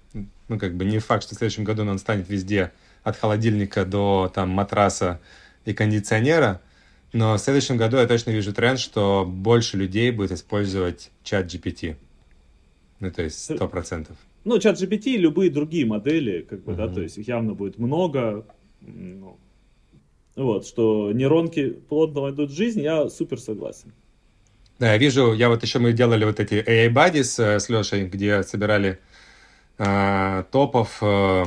Ну, как бы не факт, что в следующем году он станет везде, от холодильника до там матраса и кондиционера. Но в следующем году я точно вижу тренд, что больше людей будет использовать чат GPT. Ну, то есть сто процентов. Ну, чат GPT и любые другие модели, как бы, да, Мгм. то есть их явно будет много. Ну, вот, что нейронки плотно войдут в жизнь, я супер согласен. Да, я вижу, я вот еще мы делали вот эти AI Buddies э, с Лешей, где собирали э, топов э,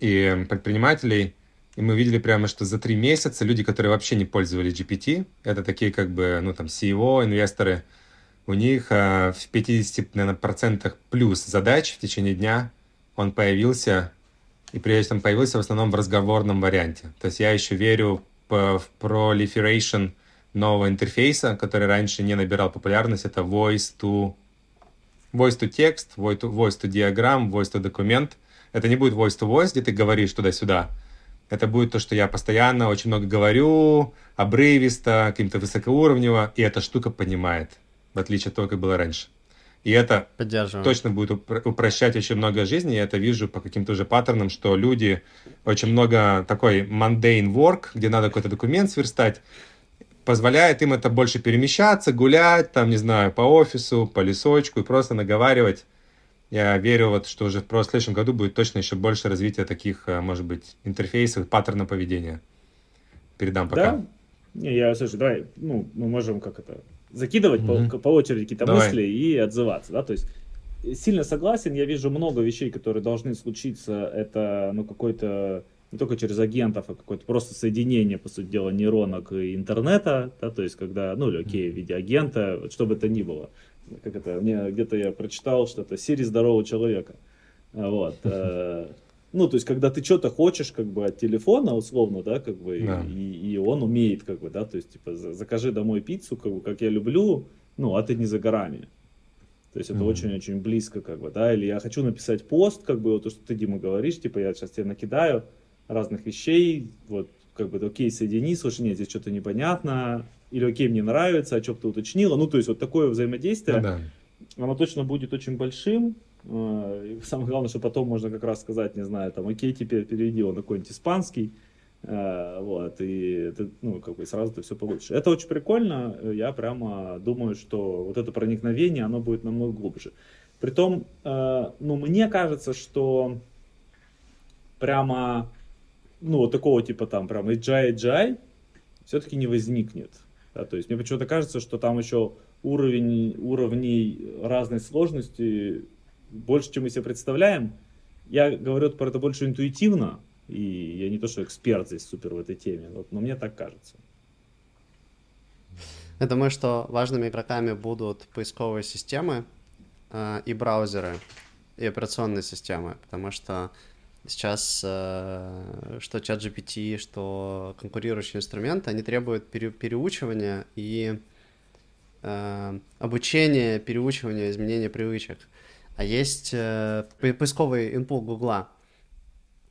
и предпринимателей, и мы видели прямо, что за три месяца люди, которые вообще не пользовались GPT, это такие как бы, ну там, CEO, инвесторы, у них э, в 50, наверное, процентах плюс задач в течение дня он появился, и прежде чем появился в основном в разговорном варианте. То есть я еще верю в proliferation нового интерфейса, который раньше не набирал популярность, это voice to voice to text, voice to, voice to diagram, voice to документ. Это не будет voice to voice, где ты говоришь туда-сюда. Это будет то, что я постоянно очень много говорю, обрывисто, каким-то высокоуровнево, и эта штука понимает, в отличие от того, как было раньше. И это точно будет упро- упрощать очень много жизни. Я это вижу по каким-то уже паттернам, что люди очень много такой mundane work, где надо какой-то документ сверстать, позволяет им это больше перемещаться, гулять, там, не знаю, по офису, по лесочку и просто наговаривать. Я верю, вот, что уже в следующем году будет точно еще больше развития таких, э, может быть, интерфейсов, паттерна поведения. Передам пока. Да? Не, я, слушай, давай, ну, мы можем как это, закидывать Мгм. по, по очереди какие-то Давай. мысли и отзываться, да, то есть э, сильно согласен, я вижу много вещей, которые должны случиться, это, ну, какой-то, не только через агентов, а какое-то просто соединение, по сути дела, нейронок и интернета, да, то есть когда, ну, или окей, в виде агента, вот что бы это ни было, как это, мне где-то я прочитал, что это Сири здорового человека, А, вот, э, ну, то есть, когда ты что-то хочешь, как бы, от телефона, условно, да, как бы, Да. и, и он умеет, как бы, да, то есть, типа, за- закажи домой пиццу, как бы, как я люблю, ну, а ты не за горами. То есть, это очень-очень близко, как бы, да, или я хочу написать пост, как бы, вот то, что ты, Дима, говоришь, типа, я сейчас тебе накидаю разных вещей, вот, как бы, окей, соедини, слушай, нет, здесь что-то непонятно, или окей, мне нравится, а что ты уточнила, ну, то есть, вот такое взаимодействие, Ну да. оно точно будет очень большим. Э, Самое главное, что потом можно как раз сказать, не знаю, там, окей, теперь переведи его на какой-нибудь испанский, Э, вот, и ты, ну, как бы сразу ты все получишь. Это очень прикольно, я прямо думаю, что вот это проникновение, оно будет намного глубже. Притом, э, ну, мне кажется, что прямо, ну, вот такого типа там, прям AGI, AGI все-таки не возникнет. Да, то есть мне почему-то кажется, что там еще уровень, уровней разной сложности больше, чем мы себе представляем. Я говорю про это больше интуитивно, и я не то, что эксперт здесь супер в этой теме, вот, но мне так кажется. Я думаю, что важными игроками будут поисковые системы э, и браузеры, и операционные системы, потому что сейчас э, что чат GPT, что конкурирующие инструменты, они требуют пере- переучивания и э, обучения, переучивания, изменения привычек. А есть э, по- поисковый инпут Гугла.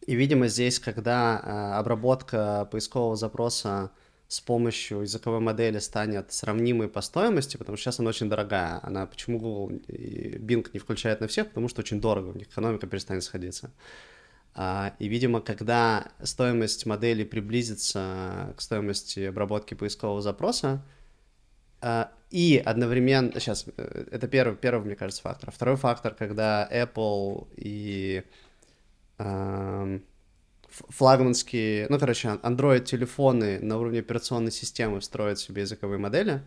И, видимо, здесь, когда обработка поискового запроса с помощью языковой модели станет сравнимой по стоимости, потому что сейчас она очень дорогая. Она почему Google и Bing не включает на всех? Потому что очень дорого, у них экономика перестанет сходиться. А, И, видимо, когда стоимость модели приблизится к стоимости обработки поискового запроса, а, и одновременно, сейчас, э, это первый, первый, мне кажется, фактор. Второй фактор, когда Apple и флагманские, ну, короче, Android-телефоны на уровне операционной системы строят себе языковые модели,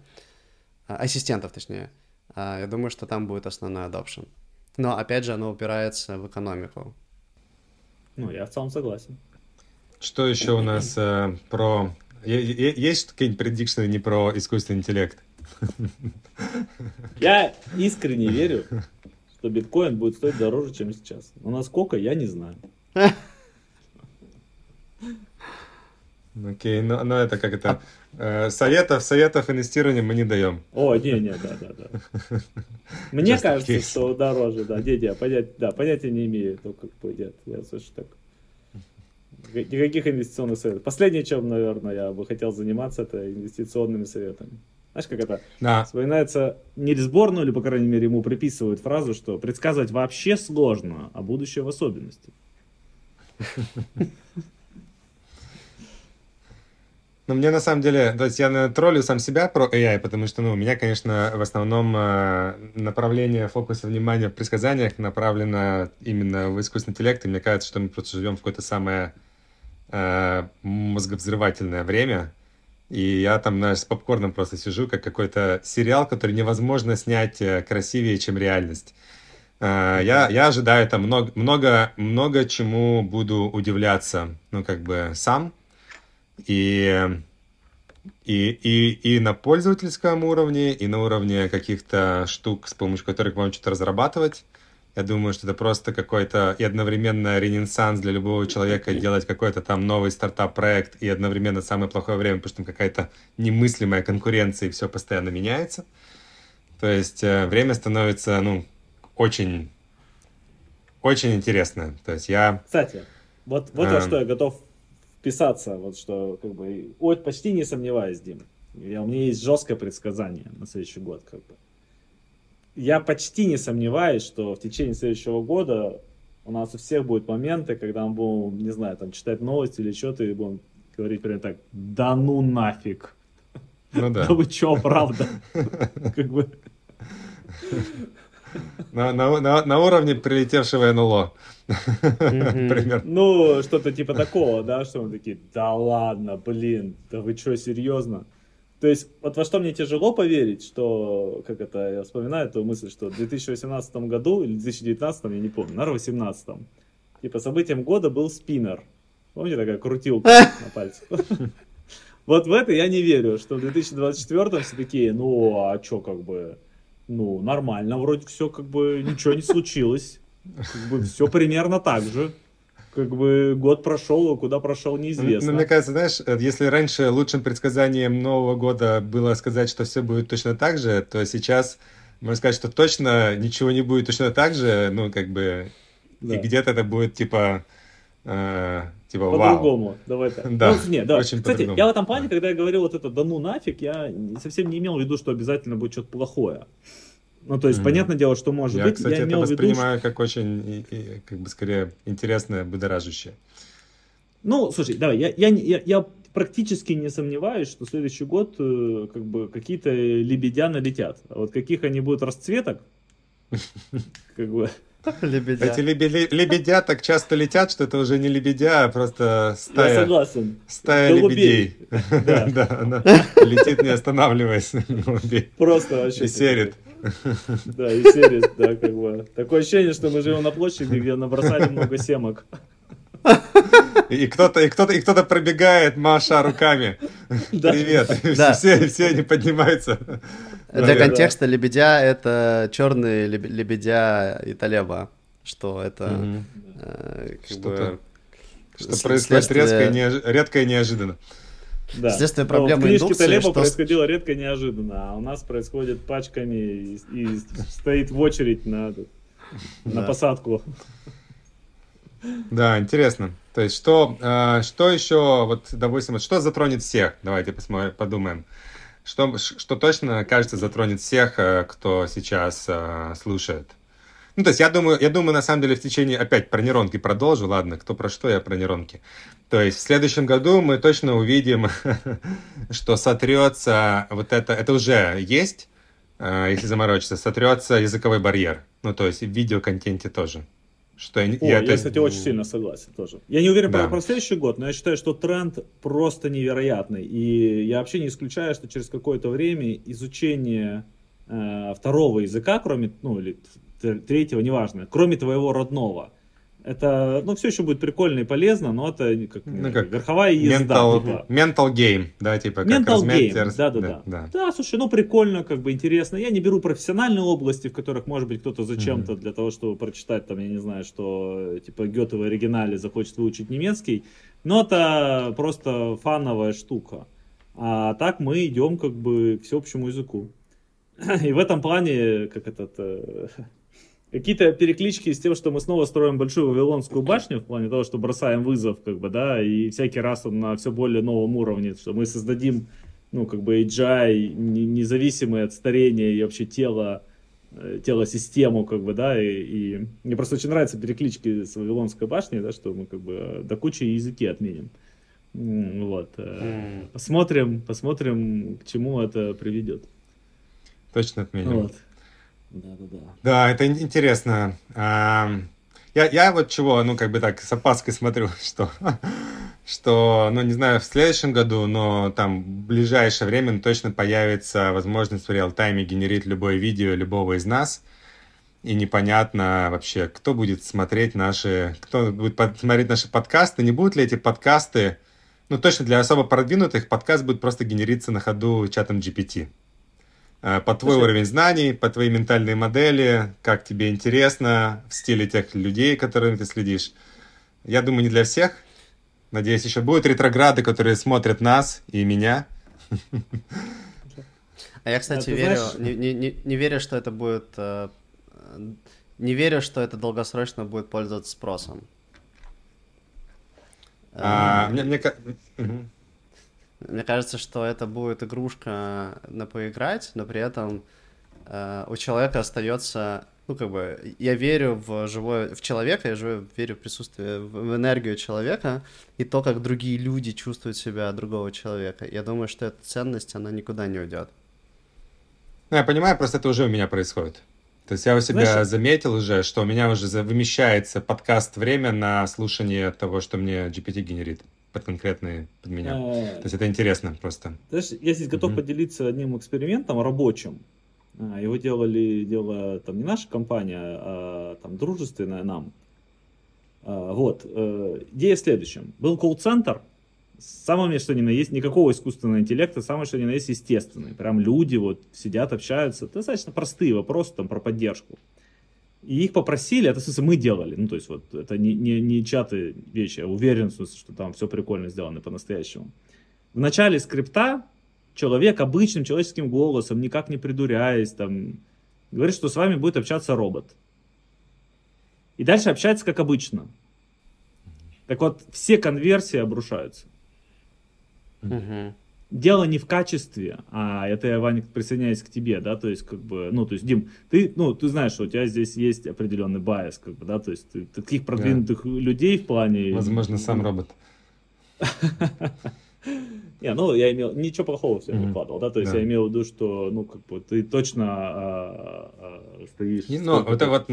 а, ассистентов, точнее, а, я думаю, что там будет основной adoption. Но, опять же, оно упирается в экономику. Ну, я в целом согласен. Что еще у нас э, про... Есть какие-нибудь предикшены не про искусственный интеллект? Я искренне верю, что биткоин будет стоить дороже, чем сейчас. Но насколько, я не знаю. *laughs* Окей, но, но это как это... Э, советов, советов инвестирования мы не даем. О, не-не, да, да, да. *laughs* Мне Just кажется, что дороже, да, не-не, понятия, да, понятия не имею, только как бы, нет, я слышу так. Никаких инвестиционных советов. Последнее, чем, наверное, я бы хотел заниматься, это инвестиционными советами. Знаешь, как это? Да. Вспоминается Нильс Борну, или, по крайней мере, ему приписывают фразу, что предсказывать вообще сложно, а будущее в особенности. *laughs* Ну, мне на самом деле, то есть я троллю сам себя про AI, потому что, ну, у меня, конечно, в основном э, направление фокуса внимания в предсказаниях направлено именно в искусственный интеллект, и мне кажется, что мы просто живем в какое-то самое э, мозговзрывательное время, и я там, знаешь, с попкорном просто сижу, как какой-то сериал, который невозможно снять э, красивее, чем реальность. Э, я, я ожидаю там много, много, много чему буду удивляться, ну, как бы сам, и, и, и, и на пользовательском уровне, и на уровне каких-то штук, с помощью которых можно что-то разрабатывать. Я думаю, что это просто какой-то и одновременно ренессанс для любого человека делать какой-то там новый стартап-проект и одновременно самое плохое время, потому что там какая-то немыслимая конкуренция и все постоянно меняется. То есть э, время становится, ну, очень, очень интересно. То есть я... Кстати, вот, вот э, во что я готов вписаться, вот что как бы, ой, почти не сомневаюсь, Дим. Я, у меня есть жесткое предсказание на следующий год, как бы. Я почти не сомневаюсь, что в течение следующего года у нас у всех будут моменты, когда мы будем, не знаю, там, читать новости или что-то, и будем говорить примерно так, да ну нафиг. Ну да. *laughs* Да вы чё, правда? *laughs* Как бы... На, на, на, на уровне прилетевшего НЛО. Примерно. Ну, что-то типа такого, да, что мы такие, да ладно, блин, да вы что, серьезно? То есть, вот во что мне тяжело поверить, что, как это, я вспоминаю эту мысль, что в 2018 году, или 2019, я не помню, наверное, в 2018, типа, событием года был спиннер. Помните, такая крутилка *laughs* на пальце? Вот в это я не верю, что в 2024 все такие, ну, а что, как бы, ну, нормально, вроде все, как бы, ничего не случилось. Как бы все примерно так же. Как бы год прошел, а куда прошел, неизвестно. Ну, мне кажется, знаешь, э, если раньше лучшим предсказанием Нового года было сказать, что все будет точно так же, то сейчас можно сказать, что точно ничего не будет точно так же, ну, как бы, да. и где-то это будет, типа, э, типа, По-другому, давай так. Да, ну, нет, да. Очень Кстати, я в этом плане, когда я говорил вот это «да ну нафиг», я совсем не имел в виду, что обязательно будет что-то плохое. Ну, то есть, mm. понятное дело, что может я, быть. Кстати, я это воспринимаю виду, как очень, как бы, скорее, интересное, будоражащее. Ну, слушай, давай, я, я, я, я практически не сомневаюсь, что следующий год э, как бы какие-то лебедя налетят. А вот каких они будут расцветок, *laughs* как бы... Лебедя. Эти лебедя, лебедя так часто летят, что это уже не лебедя, а просто стая. Я согласен. Стая Голубей. лебедей. *laughs* Да. да, она летит не останавливаясь. Просто вообще. И серит. Да, и серия, да, как бы. Такое ощущение, что мы живем на площади, где набросали много семок. И кто-то, и кто-то, и кто-то пробегает, маша руками. *laughs* Привет. Да. Все, все они поднимаются. Для контекста лебедя это черный лебедя и Талеба, что это э, как бы что происходит резко и, неож... редко и неожиданно. Да. Следствие проблемы Но в книжке Талеба что... происходило редко неожиданно, а у нас происходит пачками и, и стоит в очередь на, на посадку. Да, интересно. То есть, что, э, что еще, вот, допустим, что затронет всех? Давайте посмотрим, подумаем. Что, что точно, кажется, затронет всех, э, кто сейчас э, слушает? Ну, то есть, я думаю, я думаю, на самом деле, в течение, опять, про нейронки продолжу, ладно, кто про что, я про нейронки. То есть в следующем году мы точно увидим, *laughs* что сотрется вот это, это уже есть, э, если заморочиться, сотрется языковой барьер. Ну, то есть в видеоконтенте тоже. Что я, О, я, я, кстати, очень сильно согласен тоже. Я не уверен да. про, про следующий год, но я считаю, что тренд просто невероятный. И я вообще не исключаю, что через какое-то время изучение э, второго языка, кроме, ну, или третьего, неважно, кроме твоего родного, Это, ну, все еще будет прикольно и полезно, но это как, Ну, как верховая езда. Mental, типа. mental game, да, типа как Mental game, рас- да, да, да, да. да. слушай, ну прикольно, как бы интересно. Я не беру профессиональные области, в которых, может быть, кто-то зачем-то для того, чтобы прочитать, там, я не знаю, что, типа, Гёте в оригинале захочет выучить немецкий. Но это просто фановая штука. А так мы идем, как бы, к всеобщему языку. *clears throat* И в этом плане, как этот, э, какие-то переклички с тем, что мы снова строим большую Вавилонскую башню, в плане того, что бросаем вызов, как бы, да, и всякий раз он на все более новом уровне, что мы создадим, ну, как бы, AGI, не- независимое от старения и вообще тела, э, тело-систему, как бы, да, и, и мне просто очень нравятся переклички с Вавилонской башней, да, что мы, как бы, до кучи языки отменим. Вот. э. Посмотрим, посмотрим, к чему это приведет. Точно отменим. Вот. Да, это ин- интересно. Ам, Я, я вот чего, ну, как бы так, с опаской смотрю, *laughs* что, что, ну, не знаю, в следующем году, но там в ближайшее время ну, точно появится возможность в реал-тайме генерить любое видео любого из нас. И непонятно вообще, кто будет смотреть наши, кто будет смотреть наши подкасты, не будут ли эти подкасты, ну, точно для особо продвинутых подкаст будет просто генериться на ходу чатом GPT. Э, По твой Слушай. уровень знаний, по твоей ментальной модели, как тебе интересно, в стиле тех людей, которыми ты следишь. Я думаю, не для всех. Надеюсь, еще будут ретрограды, которые смотрят нас и меня. А я, кстати, ты верю, знаешь- не, не, не, не верю, что это будет... э, Не верю, что это долгосрочно будет пользоваться спросом. Э, А, мне, мне. Мне кажется, что это будет игрушка на поиграть, но при этом э, у человека остается, ну как бы, я верю в живое, в человека, я живу, верю в присутствие, в, в энергию человека и то, как другие люди чувствуют себя другого человека. Я думаю, что эта ценность, она никуда не уйдет. Ну, я понимаю, просто это уже у меня происходит. То есть я у себя Знаешь- заметил уже, что у меня уже вымещается подкаст время на слушание того, что мне GPT генерит под конкретные, под меня. Э, То есть это интересно просто. Знаешь, я здесь готов Мгм. поделиться одним экспериментом рабочим. А, Его делали, делала там не наша компания, а там дружественная нам. А, Вот. э, Идея в следующем. Был колл-центр с самыми, что ни на есть, никакого искусственного интеллекта, самое, что ни на есть, естественный. Прям люди вот сидят, общаются. Достаточно простые вопросы там про поддержку. И их попросили, это в смысле мы делали, ну то есть вот это не, не, не чаты вещи, я уверен, в смысле, что там все прикольно сделано по-настоящему. В начале скрипта человек обычным человеческим голосом, никак не придуряясь, там, говорит, что с вами будет общаться робот. И дальше общается как обычно. Так вот, все конверсии обрушаются. Мгм. Дело не в качестве, а это я, Ваня, присоединяюсь к тебе, да, то есть, как бы, ну, то есть, Дим, ты, ну, ты знаешь, что у тебя здесь есть определенный bias, как бы, да, то есть, ты таких продвинутых людей в плане... Возможно, *laughs* сам робот. Не, ну, я имел, ничего плохого все не Мгм. вкладывал, да, то есть, Да. я имел в виду, что, ну, как бы, ты точно а, а, стоишь... Ну, это вот,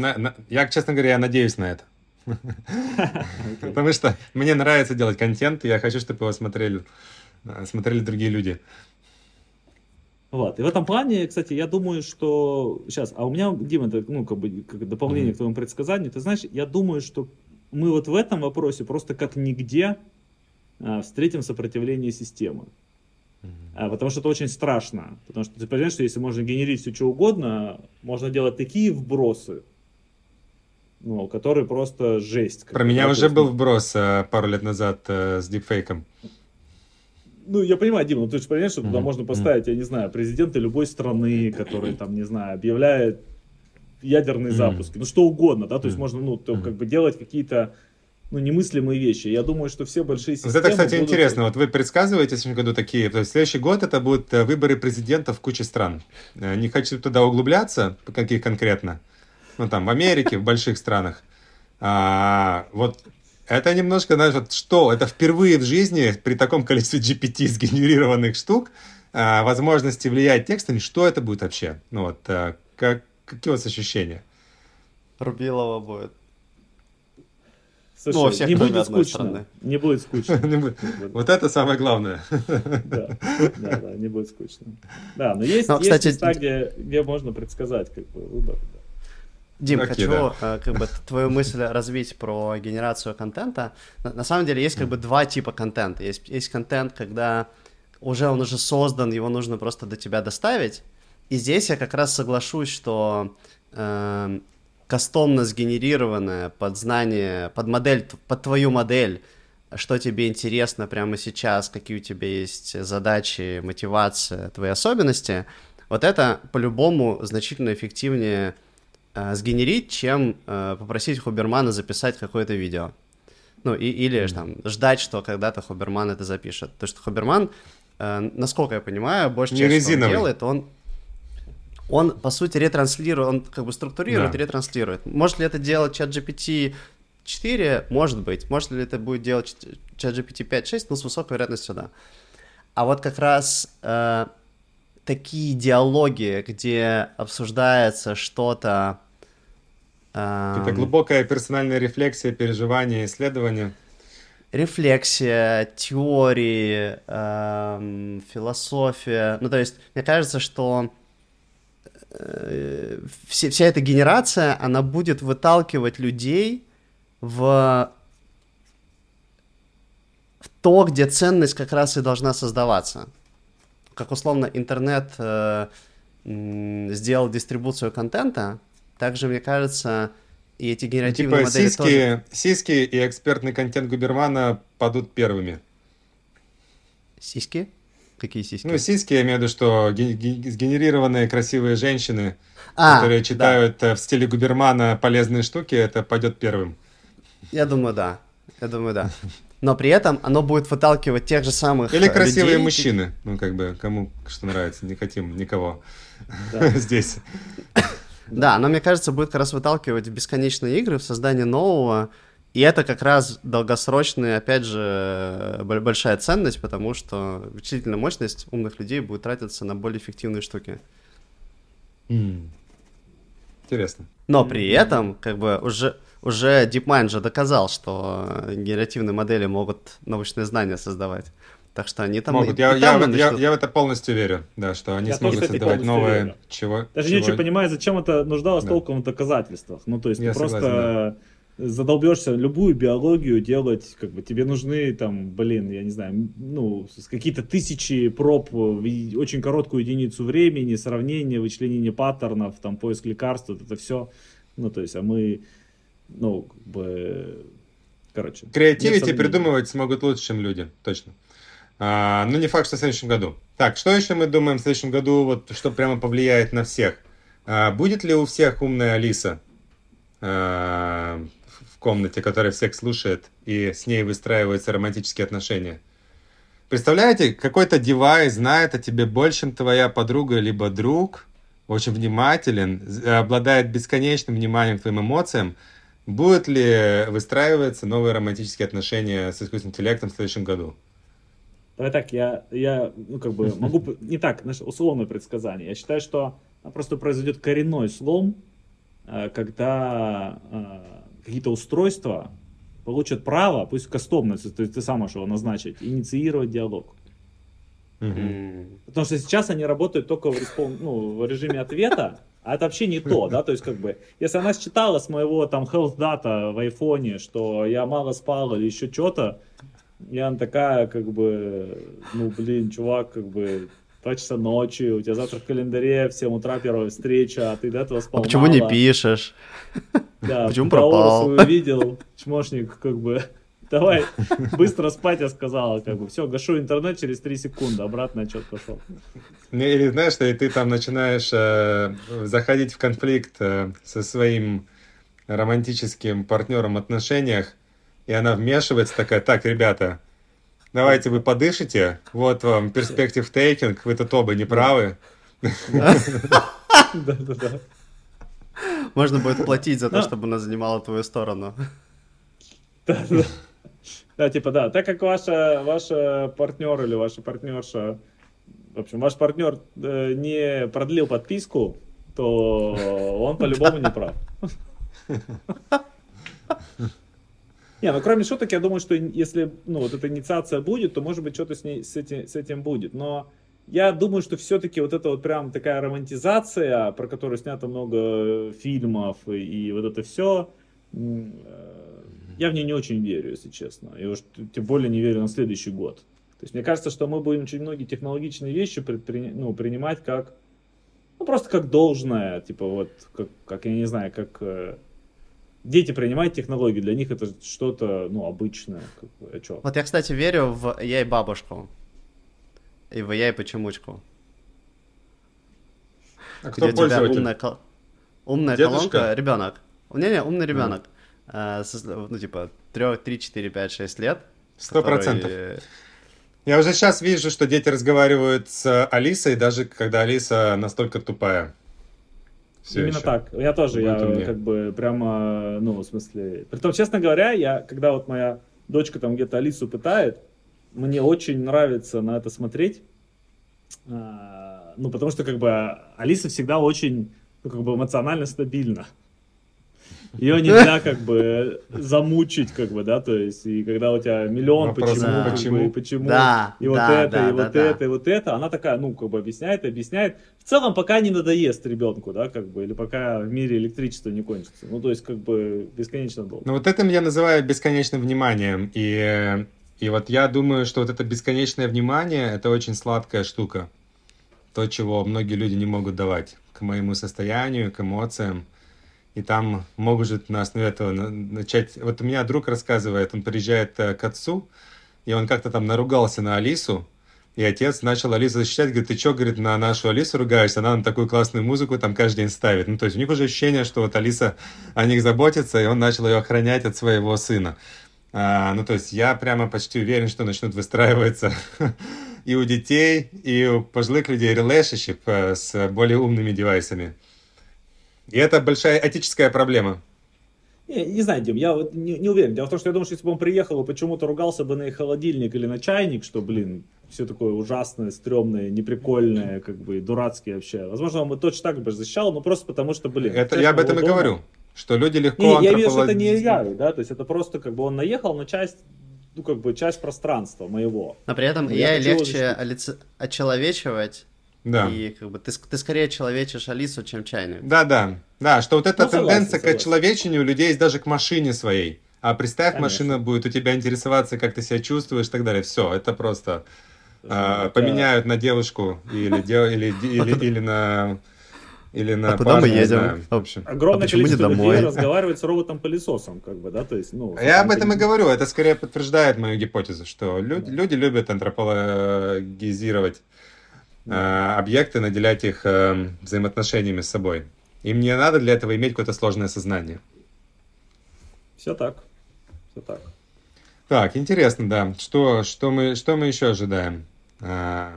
я, честно говоря, я надеюсь на это. *laughs* Потому что мне нравится делать контент, и я хочу, чтобы его смотрели, смотрели другие люди. Вот. И в этом плане, кстати, я думаю, что сейчас, а у меня, Дима, это, ну, как бы, как дополнение Мгм. к твоему предсказанию, ты знаешь, я думаю, что мы вот в этом вопросе просто как нигде а, встретим сопротивление системы. А, потому что это очень страшно. Потому что ты понимаешь, что если можно генерить все что угодно, можно делать такие вбросы, ну, которые просто жесть. Про меня уже был вброс э, пару лет назад э, с дипфейком. Ну, я понимаю, Дима, ну ты же понимаешь, что туда Мгм. можно поставить, я не знаю, президента любой страны, который там, не знаю, объявляет ядерные Мгм. запуски, ну что угодно, да, то есть Мгм. можно, ну, то, Мгм. как бы делать какие-то, ну, немыслимые вещи. Я думаю, что все большие системы... Вот это, кстати, будут- интересно. Вот вы предсказываете в следующем году такие. То есть следующий год это будут э, выборы президента в куче стран. Э, Не хочу туда углубляться, каких конкретно. Ну, там, в Америке, в больших странах. А, вот это немножко, знаешь, вот что? Это впервые в жизни при таком количестве GPT сгенерированных штук а, возможности влиять текстами. Что это будет вообще? Ну вот, э, как, какие у вас ощущения? Рубилова будет. Слушай, Ну, всех, не будет скучно. *laughs* Не будет скучно. Не будет. Бы, Вот это самое главное. *laughs* Да, да, да, не будет скучно. Да, но есть, Ну, есть кстати, места, где, где можно предсказать как бы, выбор. Дим, okay, хочу да. Э, как бы твою мысль развить про генерацию контента. На, на самом деле есть как бы два типа контента. Есть, есть контент, когда уже он уже создан, его нужно просто до тебя доставить. И здесь я как раз соглашусь, что э, кастомно сгенерированное под знание, под модель, под твою модель, что тебе интересно прямо сейчас, какие у тебя есть задачи, мотивация, твои особенности, вот это по-любому значительно эффективнее э, сгенерить, чем э, попросить Хубермана записать какое-то видео. Ну, и, или mm-hmm. там ждать, что когда-то Хуберман это запишет. Потому что Хуберман, э, насколько я понимаю, больше часть, что он делает, он он, по сути, ретранслирует, он как бы структурирует да. и ретранслирует. Может ли это делать чат GPT 4? Может быть. Может ли это будет делать чат GPT 5-6? Ну, с высокой вероятностью, да. А вот как раз э, такие диалоги, где обсуждается что-то... Это глубокая персональная рефлексия, переживания, исследования. Рефлексия, теории, э, философия. Ну, то есть, мне кажется, что э, все, вся эта генерация, она будет выталкивать людей в, в то, где ценность как раз и должна создаваться. Как условно интернет э, сделал дистрибуцию контента, также, мне кажется, и эти генеративные ну, типа модели сиськи, тоже... сиськи и экспертный контент Губермана падут первыми. Сиськи? Какие сиськи? Ну, сиськи, я имею в виду, что сгенерированные красивые женщины, а, которые читают да. Э, в стиле Губермана полезные штуки, это пойдет первым. Я думаю, да. Я думаю, да. Но при этом оно будет выталкивать тех же самых Или красивые людей. мужчины. Ну, как бы, кому что нравится. Не хотим никого *laughs* здесь. Да, но мне кажется, будет как раз выталкивать в бесконечные игры, в создание нового. И это как раз долгосрочная, опять же, большая ценность, потому что вычислительная мощность умных людей будет тратиться на более эффективные штуки. Интересно. Но при этом, как бы, уже уже DeepMind же доказал, что генеративные модели могут научные знания создавать. Так что они там... Могут. И, я, и там я, я, я в это полностью верю, да, что они я смогут тоже, создавать новое... Верю. Чего, Даже чего... не очень понимаю, зачем это нуждалось да. толком в доказательствах. Ну, то есть я ты согласен, просто да. задолбешься любую биологию делать, как бы тебе нужны там, блин, я не знаю, ну, какие-то тысячи проб в очень короткую единицу времени, сравнение, вычленение паттернов, там, поиск лекарств, вот это все. Ну, то есть, а мы ну, как бы, короче. Креативити придумывать смогут лучше, чем люди, точно. А, ну, не факт, что в следующем году. Так, что еще мы думаем в следующем году, вот, что прямо повлияет на всех? А, будет ли у всех умная Алиса а, в комнате, которая всех слушает, и с ней выстраиваются романтические отношения? Представляете, какой-то девайс знает о тебе больше, чем твоя подруга либо друг, очень внимателен, обладает бесконечным вниманием к твоим эмоциям, Будут ли выстраиваться новые романтические отношения с искусственным интеллектом в следующем году? Давай так, я, я ну, как бы могу, не так, знаешь, условное предсказание. Я считаю, что просто произойдет коренной слом, э, когда э, какие-то устройства получат право, пусть кастомно, то есть ты сам можешь его назначить, инициировать диалог. Угу. Потому что сейчас они работают только в, ну, в режиме ответа, а это вообще не то, да, то есть как бы, если она считала с моего там health data в айфоне, что я мало спал или еще что-то, и она такая, как бы, ну, блин, чувак, как бы, 2 часа ночи, у тебя завтра в календаре в 7 утра первая встреча, а ты до этого спал а почему мало. не пишешь? Да, *laughs* почему пропал? увидел, чмошник, как бы, *laughs* давай, быстро спать, я сказала, как бы, все, гашу интернет через 3 секунды, обратно отчет пошел. Ну, или знаешь, что и ты там начинаешь э, заходить в конфликт э, со своим романтическим партнером в отношениях, и она вмешивается такая, так, ребята, давайте вы подышите, вот вам перспектив тейкинг, вы тут оба неправы. Да-да-да. Можно будет платить за то, чтобы она занимала твою сторону. Да-да. Да, типа, да, так как ваша, ваша партнер или ваша партнерша, в общем, ваш партнер э, не продлил подписку, то он по-любому не прав. *laughs* Не, ну кроме шуток, я думаю, что если ну, вот эта инициация будет, то может быть что-то с, ней, с, этим, с этим будет. Но я думаю, что все-таки вот это вот прям такая романтизация, про которую снято много фильмов и, и вот это все, э, я в нее не очень верю, если честно. И уж тем более не верю на следующий год. То есть мне кажется, что мы будем очень многие технологичные вещи предпри... ну, принимать как, ну просто как должное, типа вот, как, как я не знаю, как э, дети принимают технологии, для них это что-то, ну, обычное. Как а чё? Вот я, кстати, верю в я и бабушку. И в я и почемучку. А Где кто у тебя умная, кол- умная Дедушка? колонка, ребенок. Не, не, умный ребенок. А, со- ну, типа, 3, 3, 4, 5, 6 лет. Сто который- процентов. Я уже сейчас вижу, что дети разговаривают с Алисой, даже когда Алиса настолько тупая. Всё Именно ещё. так. Я тоже, я умнее. как бы прямо, ну, в смысле... Притом, честно говоря, я, когда вот моя дочка там где-то Алису пытает, мне очень нравится на это смотреть. А, ну, потому что, как бы, Алиса всегда очень, ну, как бы, эмоционально стабильна. Ее нельзя, как бы, замучить, как бы, да, то есть, и когда у тебя миллион, Вопрос, почему, да. как бы, почему? и почему, Да, и вот да, это, да, и да, вот да. это, и вот это, она такая, ну, как бы объясняет, объясняет. В целом, пока не надоест ребенку, да, как бы, или пока в мире электричество не кончится. Ну, то есть, как бы, бесконечно долго. Ну вот это я называю бесконечным вниманием. И, э, и вот я думаю, что вот это бесконечное внимание, это очень сладкая штука. То, чего многие люди не могут давать к моему состоянию, к эмоциям. И там могут на основе этого на- начать... Вот у меня друг рассказывает, он приезжает э, к отцу, и он как-то там наругался на Алису, и отец начал Алису защищать, говорит, ты что, говорит, на нашу Алису ругаешься? Она на такую классную музыку там каждый день ставит. Ну, то есть у них уже ощущение, что вот Алиса о них заботится, и он начал ее охранять от своего сына. А, ну, то есть я прямо почти уверен, что начнут выстраиваться *laughs* и у детей, и у пожилых людей relationship э, с более умными девайсами. И это большая этическая проблема. Не, не знаю, Дим, я вот не, не уверен. Дело в том, что я думаю, что если бы он приехал и почему-то ругался бы на их холодильник или на чайник, что, блин, все такое ужасное, стрёмное, неприкольное, как бы, дурацкие вообще. Возможно, он бы точно так бы защищал, но просто потому что, блин... Это я об этом и дома- говорю, что люди легко Не, я имею в виду, что это антрополог- не я, да, то есть это просто, как бы, он наехал на часть, ну, как бы, часть пространства моего. Но при этом Ну, я я легче олице- очеловечивать. Да. И как бы ты, ты скорее человечишь Алису, чем чайник. Да, да, да, что вот эта Ну, согласен, тенденция к согласен. человечению у людей есть даже к машине своей. А представь, Конечно. машина будет у тебя интересоваться, как ты себя чувствуешь и так далее. Все, это просто а, Это- поменяют на девушку или, де- или, *laughs* или, или на или на А куда мы едем? знаю. В А общем. Огромное А количество домой? людей разговаривает с роботом-пылесосом, как бы, да, то есть, ну... Я об этом и говорю. Это скорее подтверждает мою гипотезу, что лю- люди любят антропологизировать э, объекты, наделять их э, взаимоотношениями с собой. Им не надо для этого иметь какое-то сложное сознание. Все так, все так. Так, интересно, да. Что, что, мы, что мы еще ожидаем? А,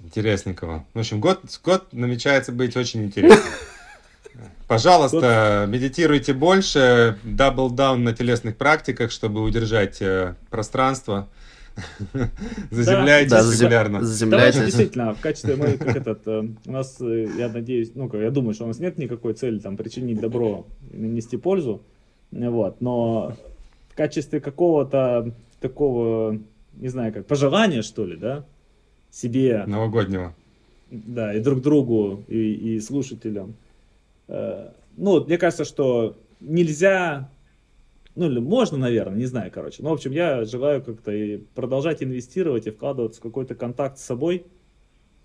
интересненького. В общем, год, год намечается быть очень интересным. *laughs* Пожалуйста, медитируйте больше, double down на телесных практиках, чтобы удержать э, пространство. *laughs* Заземляйтесь Да, регулярно. Заземляйтесь. действительно, в качестве мы, как этот, э, у нас, э, я надеюсь, ну, я думаю, что у нас нет никакой цели там причинить добро и нанести пользу, вот, но в качестве какого-то такого, не знаю, как пожелания, что ли, да, себе, Новогоднего. да, и друг другу, и, и слушателям. Э, Ну, мне кажется, что нельзя, ну, или можно, наверное, не знаю, короче. Ну, в общем, я желаю как-то и продолжать инвестировать и вкладываться в какой-то контакт с собой,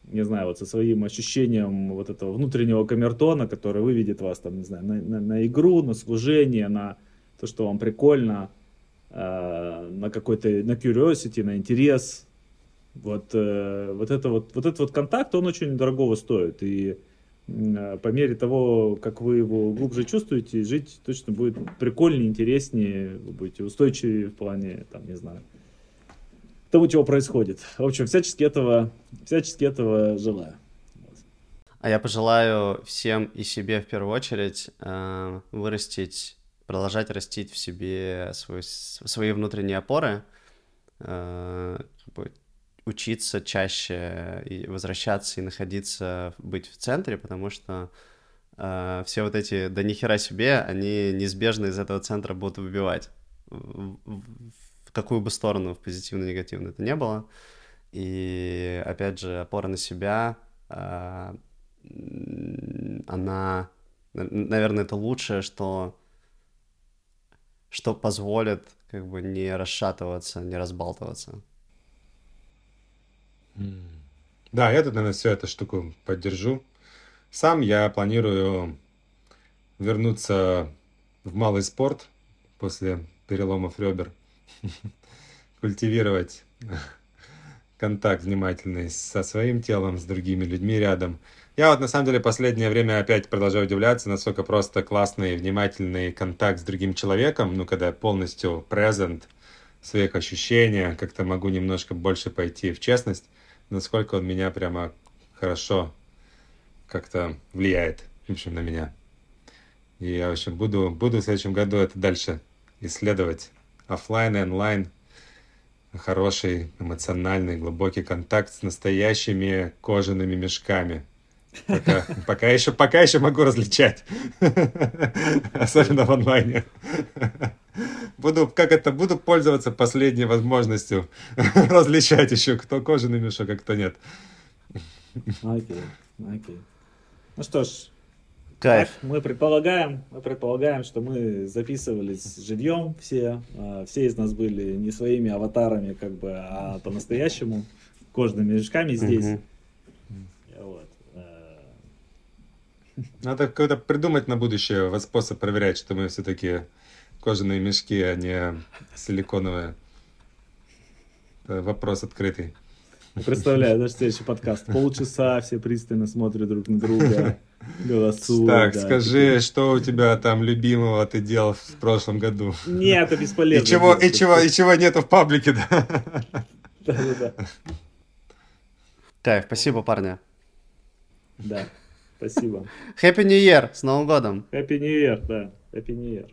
не знаю, вот со своим ощущением вот этого внутреннего камертона, который выведет вас, там, не знаю, на, на- на игру, на служение, на то, что вам прикольно, э, на какой-то, на curiosity, на интерес. Вот, э, вот, это вот, вот этот вот контакт, он очень дорогого стоит. И по мере того, как вы его глубже чувствуете, жить точно будет прикольнее, интереснее, вы будете устойчивее в плане, там, не знаю, тому, чего происходит. В общем, всячески этого, всячески этого желаю. А я пожелаю всем и себе в первую очередь э, вырастить, продолжать растить в себе свой, свои внутренние опоры, э, учиться чаще и возвращаться и находиться, быть в центре, потому что э, все вот эти да нихера себе, они неизбежно из этого центра будут выбивать. В, какую бы сторону, в позитивную, негативную это не было. И, опять же, опора на себя, а, она, наверное, это лучшее, что, что позволит как бы не расшатываться, не разбалтываться. Да, я тут, наверное, всю эту штуку поддержу. Сам я планирую вернуться в малый спорт после переломов ребер, *laughs* культивировать контакт внимательный со своим телом, с другими людьми рядом. Я вот на самом деле последнее время опять продолжаю удивляться, насколько просто классный, внимательный контакт с другим человеком, ну, когда я полностью present в своих ощущениях, как-то могу немножко больше пойти в честность, насколько он меня прямо хорошо как-то влияет, в общем, на меня. И я, в общем, буду, буду в следующем году это дальше исследовать. Оффлайн и онлайн. Хороший, эмоциональный, глубокий контакт с настоящими кожаными мешками. Пока, *laughs* пока, еще, пока еще могу различать. *laughs* Особенно в онлайне. Буду, как это, буду пользоваться последней возможностью *laughs* различать еще, кто кожаный мешок, а кто нет. Окей, окей. Ну что ж, Кайф. Так, мы предполагаем, мы предполагаем, что мы записывались живьем все, а, все из нас были не своими аватарами, как бы, а по-настоящему кожными мешками здесь. Угу. Вот. Э. Надо какой-то придумать на будущее вот способ проверять, что мы все-таки кожаные мешки, а не силиконовые. Это вопрос открытый. Представляю, даже следующий подкаст. Полчаса все пристально смотрят друг на друга, *laughs* голосуют. Так, да, скажи, такие. что у тебя там любимого ты делал в прошлом году? Нет, это бесполезно. И чего, и чего, и чего нету в паблике, да? *laughs* Да-да-да. Так, спасибо, парня. Да, спасибо. Happy New Year, с Новым годом. Happy New Year, да. Happy New Year.